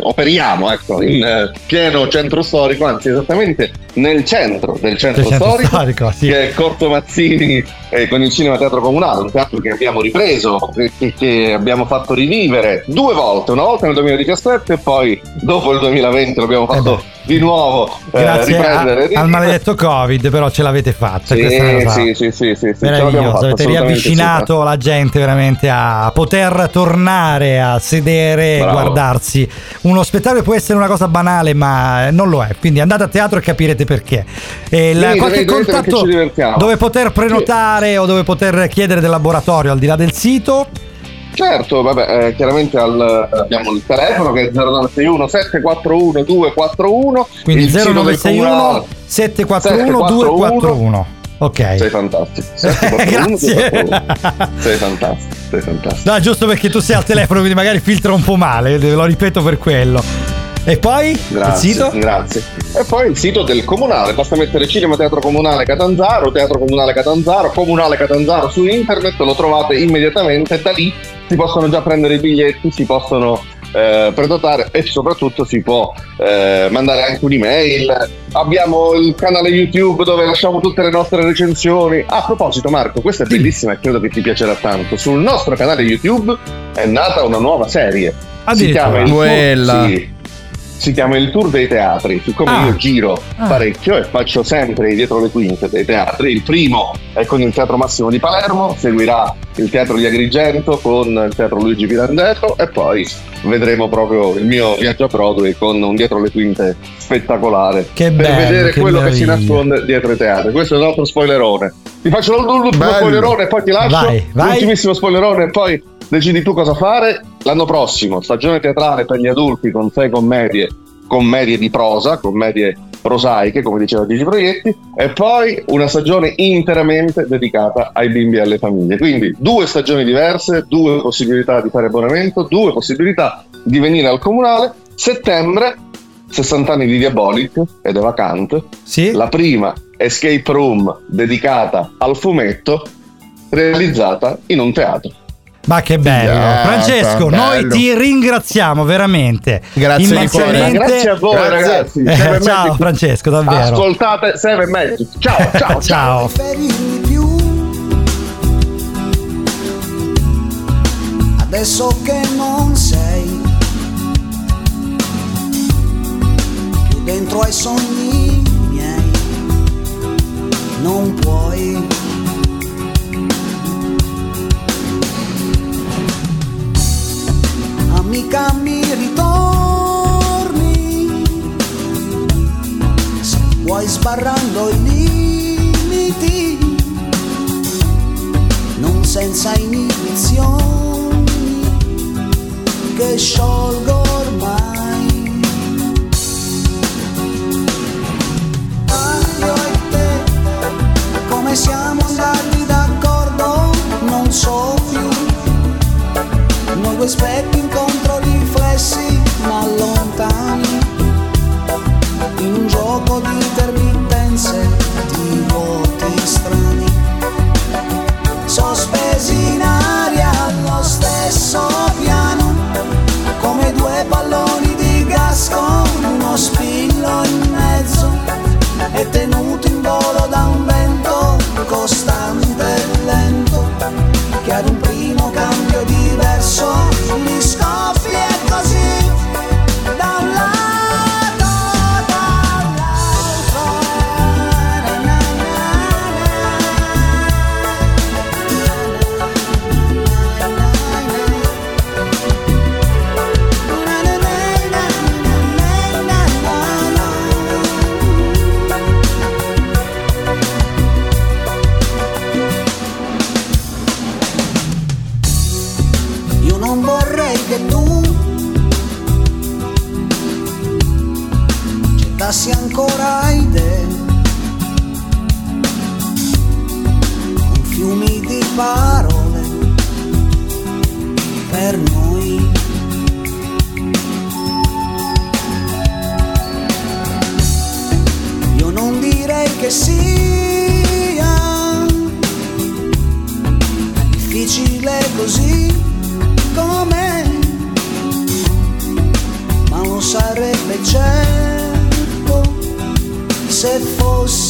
operiamo ecco, in eh, pieno centro storico, anzi esattamente nel centro del centro, centro storico, storico, sì. che è Corto Mazzini eh, con il Cinema Teatro Comunale, un teatro che abbiamo ripreso, che, che abbiamo fatto rivivere due volte, una volta nel 2017 e poi dopo il 2020 l'abbiamo fatto di nuovo eh, Eh grazie a- riprendere. al maledetto covid però ce l'avete fatta Sì, sì, sì, sì, sì, sì, avete riavvicinato la gente veramente a poter tornare a sedere e Bravo. guardarsi. Uno spettacolo può essere una cosa banale ma non lo è. Quindi andate a teatro e capirete perché. E Venite, qualche contatto dove poter prenotare o dove poter chiedere del laboratorio al di là del sito Certo, vabbè, eh, chiaramente al- abbiamo il telefono che è 0961 741 241. quindi il sito del 0961 comunale. 741 241 ok Sei fantastico. 741 Grazie. 241. Sei fantastico, sei fantastico. No, giusto perché tu sei al telefono, quindi magari filtra un po' male, lo ripeto per quello. E poi Grazie, il sito? grazie. E poi il sito del comunale, basta mettere Cinema Teatro Comunale Catanzaro, Teatro Comunale Catanzaro, Comunale Catanzaro su internet, lo trovate immediatamente, da lì si possono già prendere i biglietti, si possono eh, prenotare e soprattutto si può eh, mandare anche un'email. Abbiamo il canale YouTube dove lasciamo tutte le nostre recensioni. A proposito Marco, questa è bellissima e credo che ti piacerà tanto. Sul nostro canale YouTube è nata una nuova serie. Si chiama il Quella. Sì, si chiama il Tour dei Teatri. Siccome Ah. io giro Ah. parecchio e faccio sempre i dietro le quinte dei teatri, il primo è con il Teatro Massimo di Palermo, seguirà il Teatro di Agrigento con il Teatro Luigi Pirandello e poi vedremo proprio il mio viaggio a Broadway con un dietro le quinte spettacolare Che per bello, vedere che quello che si meraviglia. nasconde dietro i teatri. Questo è un altro spoilerone. Ti faccio l'ultimo spoilerone e poi ti lascio. Vai, vai. L'ultimissimo spoilerone e poi decidi tu cosa fare. L'anno prossimo, stagione teatrale per gli adulti con sei commedie, commedie di prosa, commedie prosaiche, come diceva Gigi Proietti, e poi una stagione interamente dedicata ai bimbi e alle famiglie. Quindi due stagioni diverse, due possibilità di fare abbonamento, due possibilità di venire al comunale. Settembre, 60 anni di Diabolic ed Eva Kant. La prima escape room dedicata al fumetto, realizzata in un teatro. Ma che bello, Figata, Francesco, noi bello. ti ringraziamo veramente. Grazie immensamente. Grazie a voi, ragazzi. Eh, ciao Magic. Francesco, davvero. Ascoltate Seven Magic. Ciao, ciao, ciao. adesso che non sei più dentro ai sogni miei, non puoi. mica mi ritorni. Se vuoi sbarrando i limiti, non senza inibizioni che sciolgo ormai. Io e te, come siamo andati d'accordo, non so più. Noi due specchi incontro riflessi, ma lontani. In un gioco di intermittenze, ancora idee con fiumi di parole per noi. Io non direi che sia difficile così com'è, ma lo sarebbe certo se fossi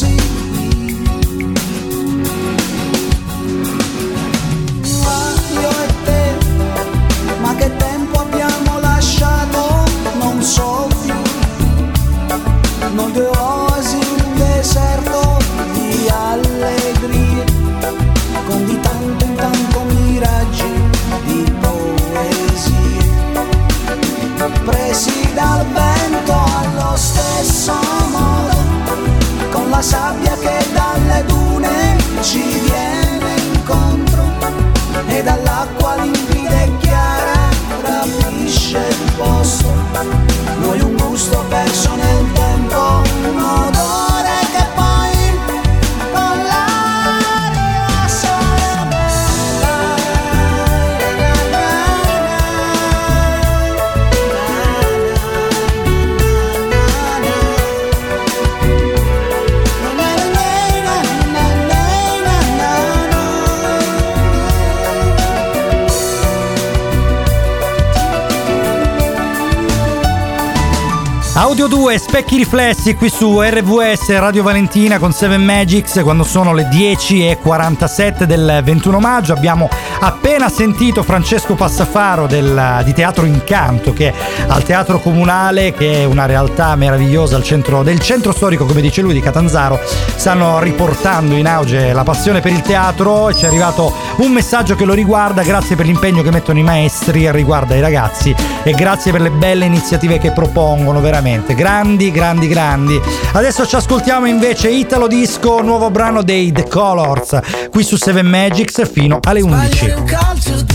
2, specchi riflessi qui su RVS Radio Valentina con 7 Magics quando sono le 10.47 del 21 maggio. Abbiamo appena sentito Francesco Passafaro del- di Teatro Incanto che è al Teatro Comunale, che è una realtà meravigliosa al centro, del centro storico, come dice lui, di Catanzaro. Stanno riportando in auge la passione per il teatro e ci è arrivato un messaggio che lo riguarda. Grazie per l'impegno che mettono i maestri riguardo ai ragazzi e grazie per le belle iniziative che propongono, veramente grandi, grandi, grandi. Adesso ci ascoltiamo invece Italo Disco, nuovo brano dei The Colors, qui su 7 Magics fino alle 11. Un calcio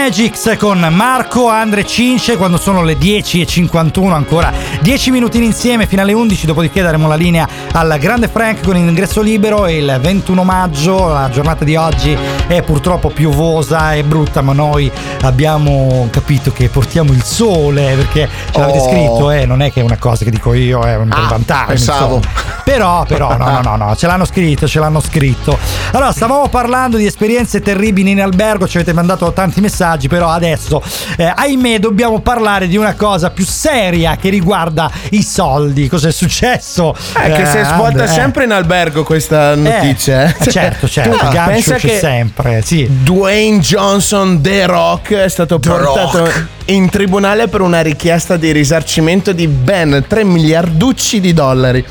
Magics con Marco, Andre Cince quando sono le 10.51 ancora 10 minuti insieme fino alle 11 dopodiché daremo la linea al Grande Frank con ingresso libero e il 21 maggio la giornata di oggi è purtroppo piovosa e brutta ma noi abbiamo capito che portiamo il sole perché ce l'avete Oh. scritto eh, non è che è una cosa che dico io è un Ah, vantarmi pensavo. insomma. Però però no no no no ce l'hanno scritto ce l'hanno scritto allora stavamo parlando di esperienze terribili in albergo ci avete mandato tanti messaggi però adesso eh, ahimè dobbiamo parlare di una cosa più seria che riguarda i soldi cosa è successo Eh, che si è svolta Andre? Eh. sempre in albergo questa notizia. eh. Eh, certo, certo, il gancio pensa c'è sempre, sì. Dwayne Johnson The Rock è stato The portato Rock. In tribunale per una richiesta di risarcimento di ben 3 miliarducci di dollari.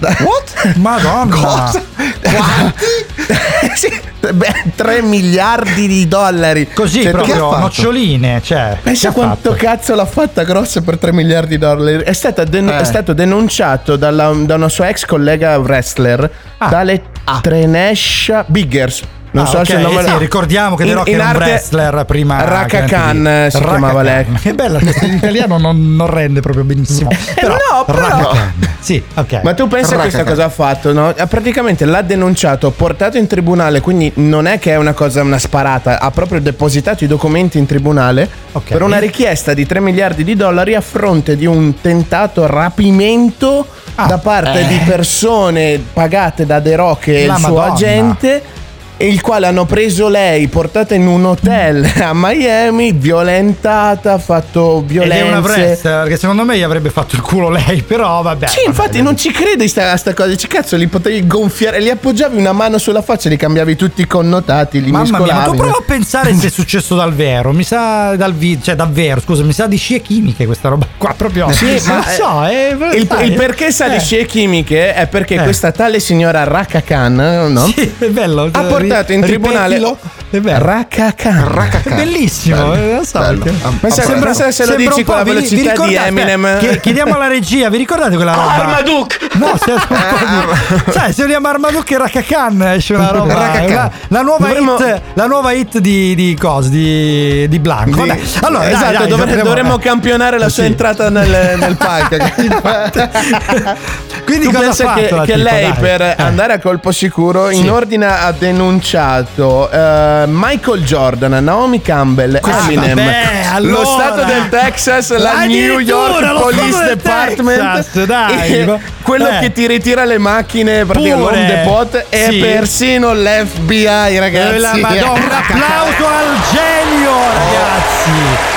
What? Madonna. Cosa? sì, ben 3 miliardi di dollari. Così Cioè, proprio noccioline, cioè. Pensa quanto fatto? cazzo l'ha fatta grossa per 3 miliardi di dollari. È, stata den- Eh. è stato denunciato dalla- da una sua ex collega wrestler, tale Trenesha Biggers. Non Ah, so ok, se il nome sì, ricordiamo che The Rock era un wrestler prima Raka Khan si Raka chiamava lei. Che bella, questa in italiano non, non rende proprio benissimo. Però, no, però- Raka. Sì, ok. Ma tu pensa a questa cosa ha fatto, no? Praticamente l'ha denunciato, portato in tribunale, quindi non è che è una cosa, una sparata, ha proprio depositato i documenti in tribunale Ok. per una richiesta di 3 miliardi di dollari a fronte di un tentato rapimento Ah, da parte eh. di persone pagate da The Rock e La il suo Madonna. agente. Il quale hanno preso lei, portata in un hotel a Miami, violentata, fatto Ed violenze. è una wrestler, perché secondo me gli avrebbe fatto il culo lei, però vabbè. Sì, infatti non ci credi sta, sta cosa. Dici, cazzo, li potevi gonfiare, li appoggiavi una mano sulla faccia, li cambiavi tutti i connotati, li Mamma mia, ma mescolavi. tu prova a pensare se è successo dal vero. Mi sa dal vi- cioè davvero, scusa, mi sa di scie chimiche questa roba qua. Proprio. Sì, ma so, eh, il, sai, il perché sa di eh. scie chimiche è perché Eh. questa tale signora Raka Khan, no? Sì, è bello. ha portato in Ripetilo. È bello. Bellissimo, eh, non so Bello. perché. Ah, Pensa, Sembra- pensa se lo sembra dici un con la po', vi- vi velocità di ricordate- Eminem. chiediamo alla regia, vi ricordate quella roba? Armaduke! No, se di... Sai, se uniamo Armaduke e Raka Khan esce una roba. Raka Khan. La, la nuova Dovremmo- hit, la nuova hit di, di cosa? Di, di Blanco. Vabbè, allora, dai, esatto, dai, dovre- dovremmo- dovremmo campionare la sua Sì. entrata nel, nel palco. Quindi tu cosa pensa ha che, che tipa, lei dai? per Eh. andare a colpo sicuro in ordine ha denunciato eh, Michael Jordan, Naomi Campbell, Ah, Eminem, vabbè, allora. lo Stato del Texas, la New York Police Department, Texas, dai. quello Eh. che ti ritira le macchine l'home depot e Sì. persino l'FBI, ragazzi. Eh, la Madonna, un applauso al genio, ragazzi.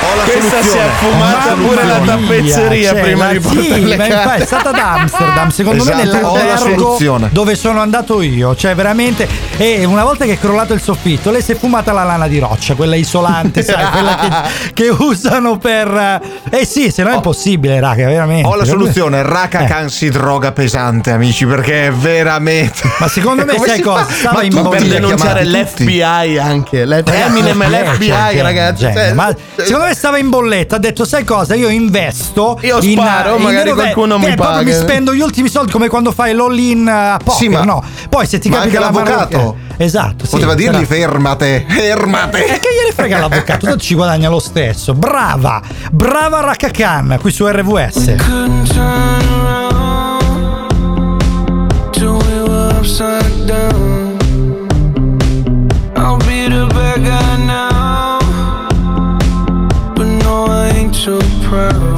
Ho la Questa si è soluzione. fumata Mamma pure la tappezzeria cioè, prima la- di portare sì, le ma è stata ad Amsterdam, secondo me Esatto, nell'albergo soluzione. dove sono andato io, cioè veramente e una volta che è crollato il soffitto, lei si è fumata la lana di roccia, quella isolante, sai, quella che, che usano per Eh sì, se no è impossibile, raga, veramente. Ho la soluzione, Raka Eh. Khan si droga pesante, amici, perché è veramente. Ma secondo me sai cosa? Stava Ma in tutti per denunciare l'FBI anche. L'F- Ragazzi, Eminem e eh, l'FBI, cioè, ragazzi. cioè, cioè, ma secondo me stava in bolletta. Ha detto: Sai cosa? Io investo. Io in- sparo, in magari vero- qualcuno eh, mi proprio paga. mi spendo gli ultimi soldi come quando fai l'all-in a poker. Sì, ma- no. Poi se ti ma capita l'avvocato. Eh, Esatto. sì, Poteva dirgli però- fermate, fermate. E che gliene frega l'avvocato? Tanto ci guadagna lo stesso. Brava, brava Raka Khan qui su RVS. upside down. I'll be the bad guy now, but no, I ain't too proud.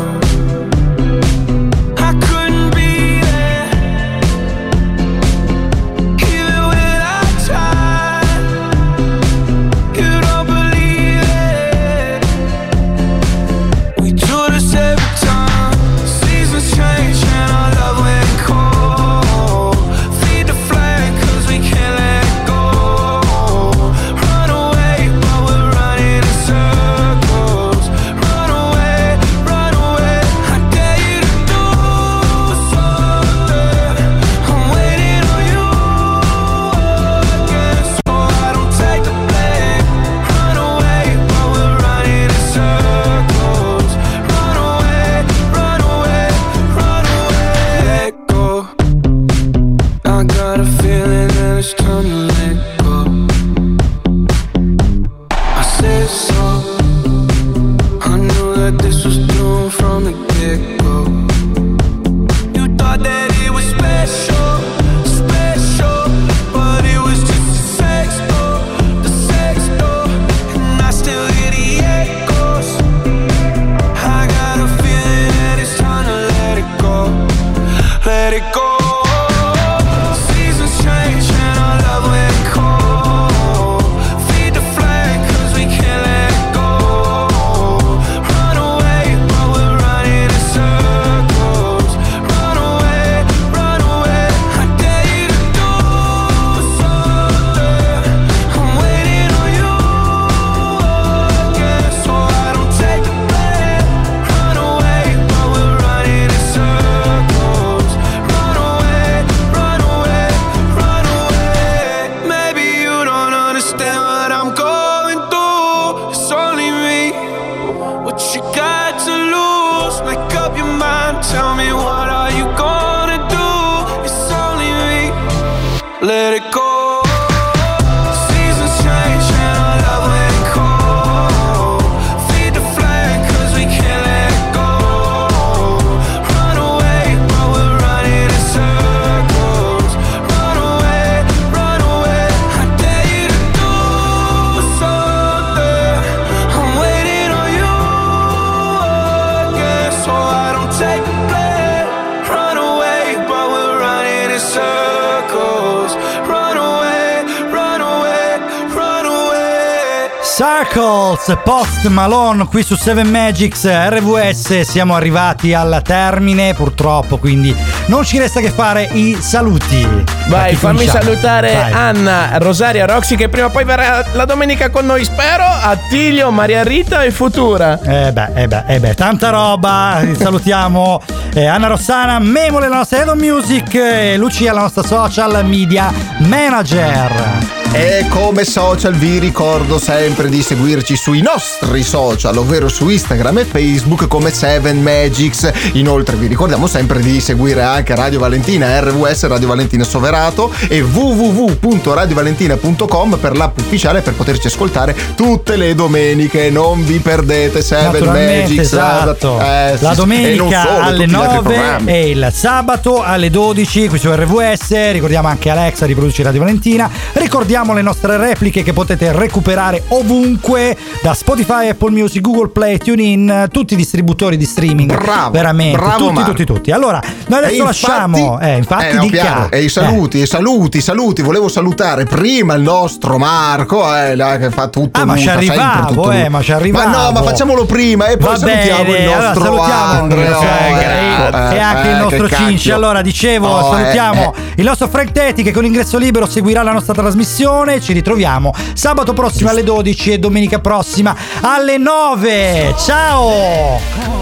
Circles, Post Malone qui su 7 Magics RVS siamo arrivati al termine purtroppo quindi non ci resta che fare i saluti Vai, fammi cominciamo? salutare Vai. Anna, Rosaria, Roxy che prima o poi verrà la domenica con noi, spero, Attilio, Maria Rita e Futura. Eh beh, eh beh, eh beh, tanta roba. Salutiamo eh, Anna Rossana, Memole, la nostra Head of Music e Lucia, la nostra social media manager. E come social vi ricordo sempre di seguirci sui nostri social, ovvero su Instagram e Facebook come 7 Magics. Inoltre vi ricordiamo sempre di seguire anche Radio Valentina, RVS Radio Valentina Soverato e www.radiovalentina.com per l'app ufficiale per poterci ascoltare tutte le domeniche. Non vi perdete 7 Naturalmente, Magics. esatto. Eh, la domenica solo, alle tutti gli altri 9 programmi. e il sabato alle 12 qui su RVS. Ricordiamo anche Alexa di Radio Valentina. Ricordiamo le nostre repliche che potete recuperare ovunque da Spotify, Apple Music, Google Play, TuneIn, tutti i distributori di streaming. Bravo, veramente, bravo, tutti, tutti, tutti. Allora, noi adesso lasciamo, eh, infatti, eh, no, dica. E i saluti, i saluti, i saluti. Volevo salutare prima il nostro Marco, eh, là, che fa tutto Ah, ma ci arrivavo, eh, ma ci arrivavo. Ma no, ma facciamolo prima e poi Va salutiamo bene, il allora nostro salutiamo Andrea. e anche il nostro Cinci. Allora, dicevo, Oh, salutiamo eh, il nostro Frank Tetti che con ingresso libero seguirà la nostra trasmissione. Ci ritroviamo sabato prossimo alle 12 e domenica prossima alle 9. Ciao!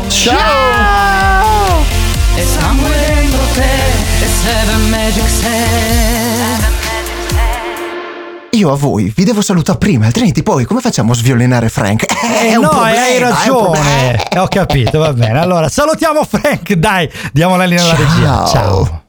Ciao! E sangue dentro te, e Seven Magic Set. Io a voi vi devo salutare prima, altrimenti poi come facciamo a sviolinare Frank? Eh, È un no, problema, hai ragione. Eh, Ho capito, va bene. Allora, salutiamo Frank, dai, diamo la linea alla regia. Ciao. Ciao.